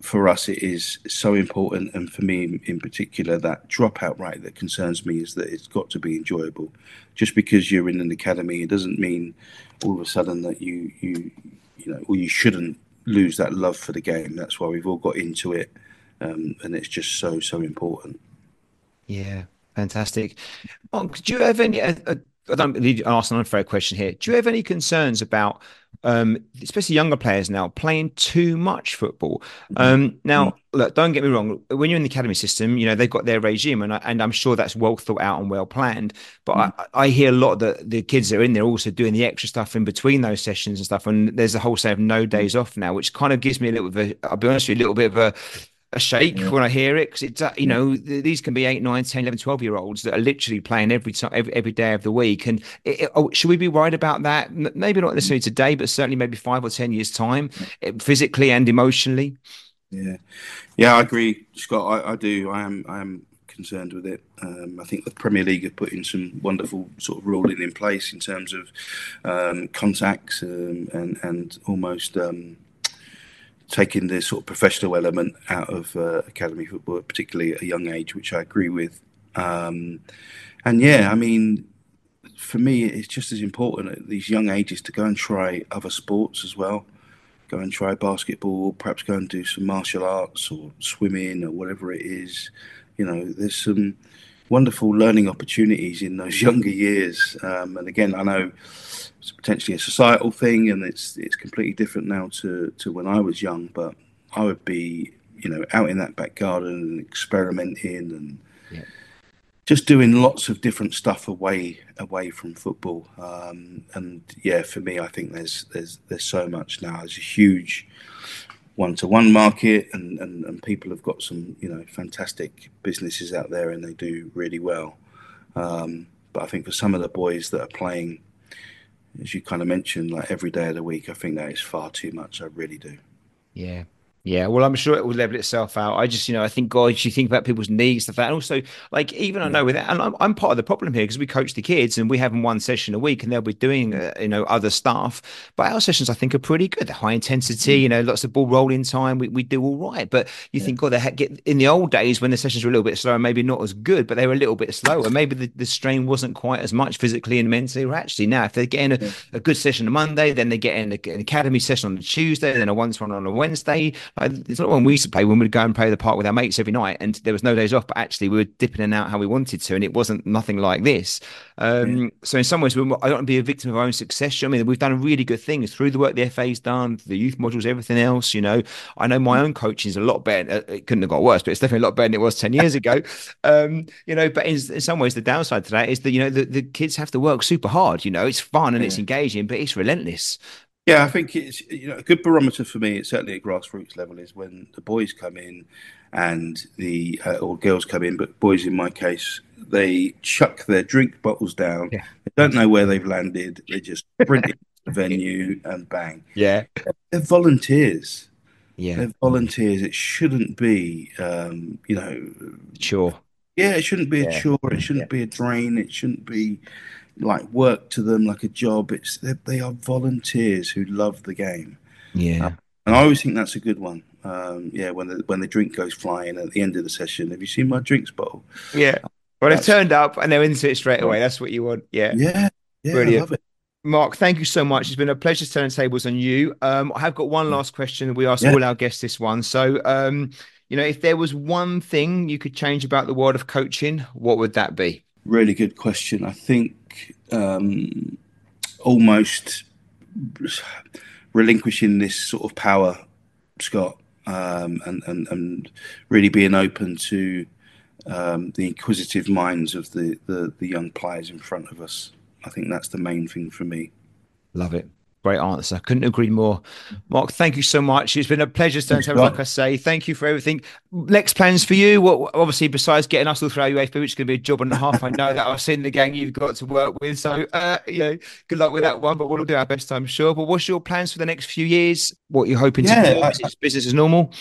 for us, it is so important, and for me in, particular, that dropout rate that concerns me is that it's got to be enjoyable. Just because you're in an academy, it doesn't mean all of a sudden that you you you know, or you shouldn't lose that love for the game. That's why we've all got into it um, and it's just so so important. Yeah, fantastic. Mark, do you have any? Uh, uh, I don't need to ask an unfair question here. Do you have any concerns about, um, especially younger players now, playing too much football? Mm-hmm. Um, now, mm-hmm. look, don't get me wrong. When you're in the academy system, you know they've got their regime, and I, and I'm sure that's well thought out and well planned. But mm. I, I, hear a lot that the kids that are in there also doing the extra stuff in between those sessions and stuff. And there's a whole set of no days off now, which kind of gives me a little bit. Of a, I'll be honest with you, a little bit of a a shake yeah. when I hear it because it's you know these can be 8 9 10 11 12 year olds that are literally playing every time every, every day of the week. And it, it, oh, should we be worried about that? Maybe not necessarily today but certainly maybe 5 or 10 years time eh, physically and emotionally. Yeah. Yeah I agree Scott. I, I do. I am I am concerned with it. Um, I think the Premier League have put in some wonderful sort of ruling in place in terms of um, contacts um, and and almost um, taking the sort of professional element out of uh, academy football, particularly at a young age, which I agree with. Um, and yeah, I mean, for me, it's just as important at these young ages to go and try other sports as well. go and try basketball, perhaps go and do some martial arts or swimming or whatever it is. You know, there's some wonderful learning opportunities in those younger years. Um, and again, I know it's potentially a societal thing, and it's it's completely different now to to when I was young. But I would be, you know, out in that back garden and experimenting and. Yeah just doing lots of different stuff away away from football. Um, and yeah, for me, I think there's there's there's so much now. There's a huge one to one market, and, and and people have got some you know fantastic businesses out there, and they do really well. Um, but I think for some of the boys that are playing, as you kind of mentioned, like every day of the week, I think that is far too much. I really do. Yeah, yeah, well, I'm sure it will level itself out. I just, you know, I think God, you think about people's needs, stuff and also, like, even I know with that, and I'm, I'm part of the problem here because we coach the kids and we have them one session a week, and they'll be doing, uh, you know, other stuff. But our sessions, I think, are pretty good. They're high intensity, mm. you know, lots of ball rolling time. We, we do all right. But you yeah. think, God, they get in the old days when the sessions were a little bit slower, maybe not as good, but they were a little bit slower. Maybe the, the strain wasn't quite as much physically and mentally. Or actually, now if they're getting a, a good session on Monday, then they're getting a, an academy session on a Tuesday, then a to one on a Wednesday. Like, it's not when we used to play when we'd go and play the park with our mates every night, and there was no days off. But actually, we were dipping in and out how we wanted to, and it wasn't nothing like this. Um, yeah. So in some ways, we, I don't want to be a victim of our own success. I mean, we've done really good things through the work the FA's done, the youth modules, everything else. You know, I know my own coaching is a lot better. Uh, it couldn't have got worse, but it's definitely a lot better than it was ten years ago. Um, you know, but in, in, some ways, the downside to that is that you know the, the kids have to work super hard. You know, it's fun and yeah. it's engaging, but it's relentless. Yeah, I think it's you know a good barometer for me. It's certainly at grassroots level is when the boys come in and the uh, or girls come in, but boys in my case, they chuck their drink bottles down. Yeah. They don't know where they've landed. They just sprint into the venue and bang. Yeah, they're volunteers. Yeah, they're volunteers. It shouldn't be, um, you know, sure. Yeah, it shouldn't be a chore. It shouldn't yeah. be a drain. It shouldn't be like work to them like a job. It's they are volunteers who love the game. Yeah, uh, and I always think that's a good one. Um, yeah, when the when the drink goes flying at the end of the session, have you seen my drinks bottle? Yeah, well, they've turned up and they're into it straight away. That's what you want. Yeah, yeah, yeah. Brilliant. Mark, thank you so much. It's been a pleasure turning tables on you. Um, I have got one last question. We ask yeah. all our guests this one. So, um, you know, if there was one thing you could change about the world of coaching, what would that be? Really good question. I think um, almost relinquishing this sort of power, Scott, um, and, and, and really being open to um, the inquisitive minds of the, the, the young players in front of us. I think that's the main thing for me. Love it. Great answer. Couldn't agree more. Mark, thank you so much. It's been a pleasure to like I say. Thank you for everything. Next plans for you? What obviously besides getting us all through our UEFA, which is going to be a job and a half. I know that I've seen the gang you've got to work with. So uh, you know, good luck with that one. But we'll do our best, I'm sure. But what's your plans for the next few years? What you're hoping yeah, to do? I, business as normal?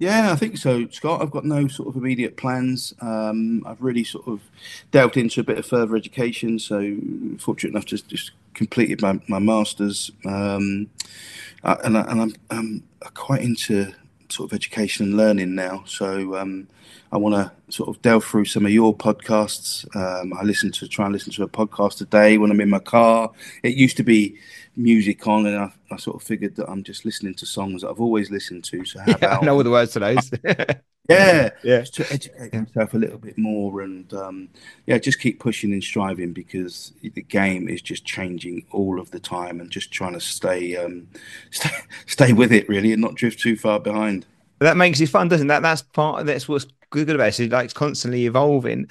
Yeah, I think so, Scott. I've got no sort of immediate plans. Um, I've really sort of delved into a bit of further education. So fortunate enough to just completed my, my masters, um, and, I, and I'm, I'm quite into sort of education and learning now. So um, I want to sort of delve through some of your podcasts. Um, I listen to try and listen to a podcast a day when I'm in my car. It used to be music on, and I, I sort of figured that I'm just listening to songs that I've always listened to. So how yeah, about I know all the words to those. yeah, yeah, just to educate himself a little bit more, and um, yeah, just keep pushing and striving because the game is just changing all of the time, and just trying to stay um, stay, stay with it really, and not drift too far behind. That makes it fun, doesn't that? That's part. Of that's what's good about it. It's like it's constantly evolving.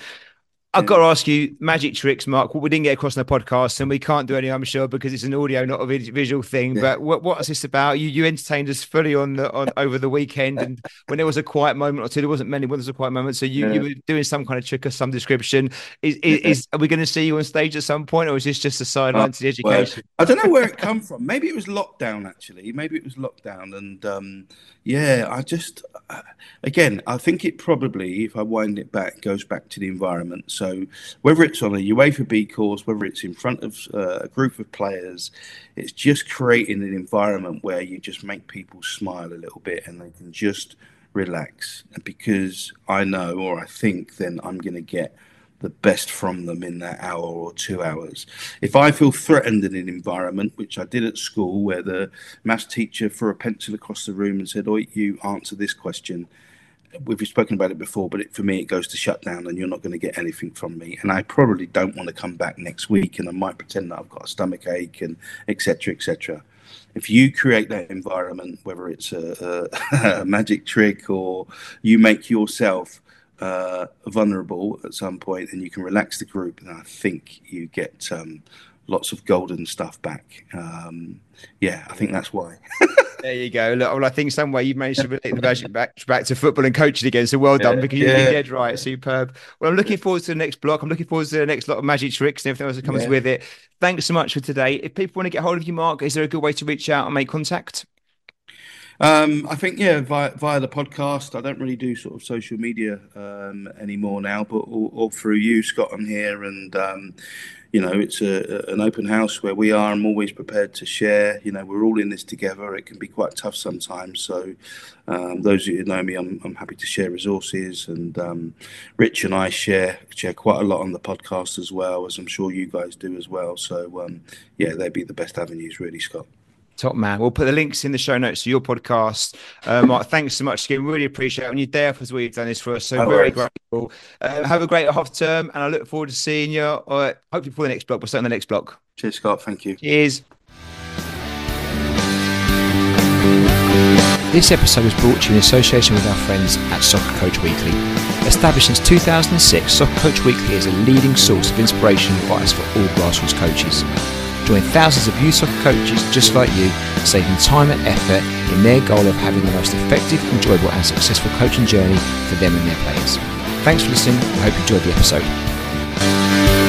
I've got to ask you magic tricks, Mark. What we didn't get across on the podcast, and we can't do any, I'm sure, because it's an audio, not a visual thing. Yeah. But what what's this about? You you entertained us fully on the on over the weekend, and when there was a quiet moment or two, there wasn't many. When there was a quiet moment, so you, yeah. you were doing some kind of trick or some description. Is is, is are we going to see you on stage at some point, or is this just a sideline uh, to the education? Well, I don't know where it come from. Maybe it was lockdown. Actually, maybe it was lockdown, and um, yeah, I just uh, again, I think it probably, if I wind it back, goes back to the environment. So whether it's on a UEFA B course, whether it's in front of uh, a group of players, it's just creating an environment where you just make people smile a little bit and they can just relax. And because I know or I think, then I'm going to get the best from them in that hour or two hours. If I feel threatened in an environment, which I did at school, where the maths teacher threw a pencil across the room and said, "Oh, you answer this question," we've spoken about it before, but it, for me, it goes to shut down, and you're not going to get anything from me. And I probably don't want to come back next week, and I might pretend that I've got a stomach ache and etc. etc. If you create that environment, whether it's a, a, a magic trick or you make yourself uh, vulnerable at some point, and you can relax the group, then I think you get um, lots of golden stuff back. Um, yeah, I think that's why. there you go. Look, well, I think some way you've managed to relate the magic back back to football and coaching again. So well done Yeah, because yeah. you're dead right. Superb. Well, I'm looking forward to the next block. I'm looking forward to the next lot of magic tricks and everything else that comes Yeah. with it. Thanks so much for today. If people want to get hold of you, Mark, is there a good way to reach out and make contact? Um, I think yeah, via via the podcast. I don't really do sort of social media um, anymore now, but all, all through you, Scott, I'm here, and um, you know, it's a, an open house where we are. I'm always prepared to share. You know, we're all in this together. It can be quite tough sometimes. So, um, those of you who know me, I'm, I'm happy to share resources, and um, Rich and I share share quite a lot on the podcast as well, as I'm sure you guys do as well. So, um, yeah, they'd be the best avenues, really, Scott. Top man. We'll put the links in the show notes to your podcast. Uh, Mark, thanks so much again. Really appreciate it. On your day off as well, you've done this for us. So No very worries. grateful. Uh, have a great half term, and I look forward to seeing you. Uh, hopefully for the next block. We'll start on the next block. Cheers, Scott. Thank you. Cheers. This episode was brought to you in association with our friends at Soccer Coach Weekly. Established since 2006, Soccer Coach Weekly is a leading source of inspiration and advice for all grassroots coaches. Join thousands of youth soccer coaches just like you, saving time and effort in their goal of having the most effective, enjoyable and successful coaching journey for them and their players. Thanks for listening. I hope you enjoyed the episode.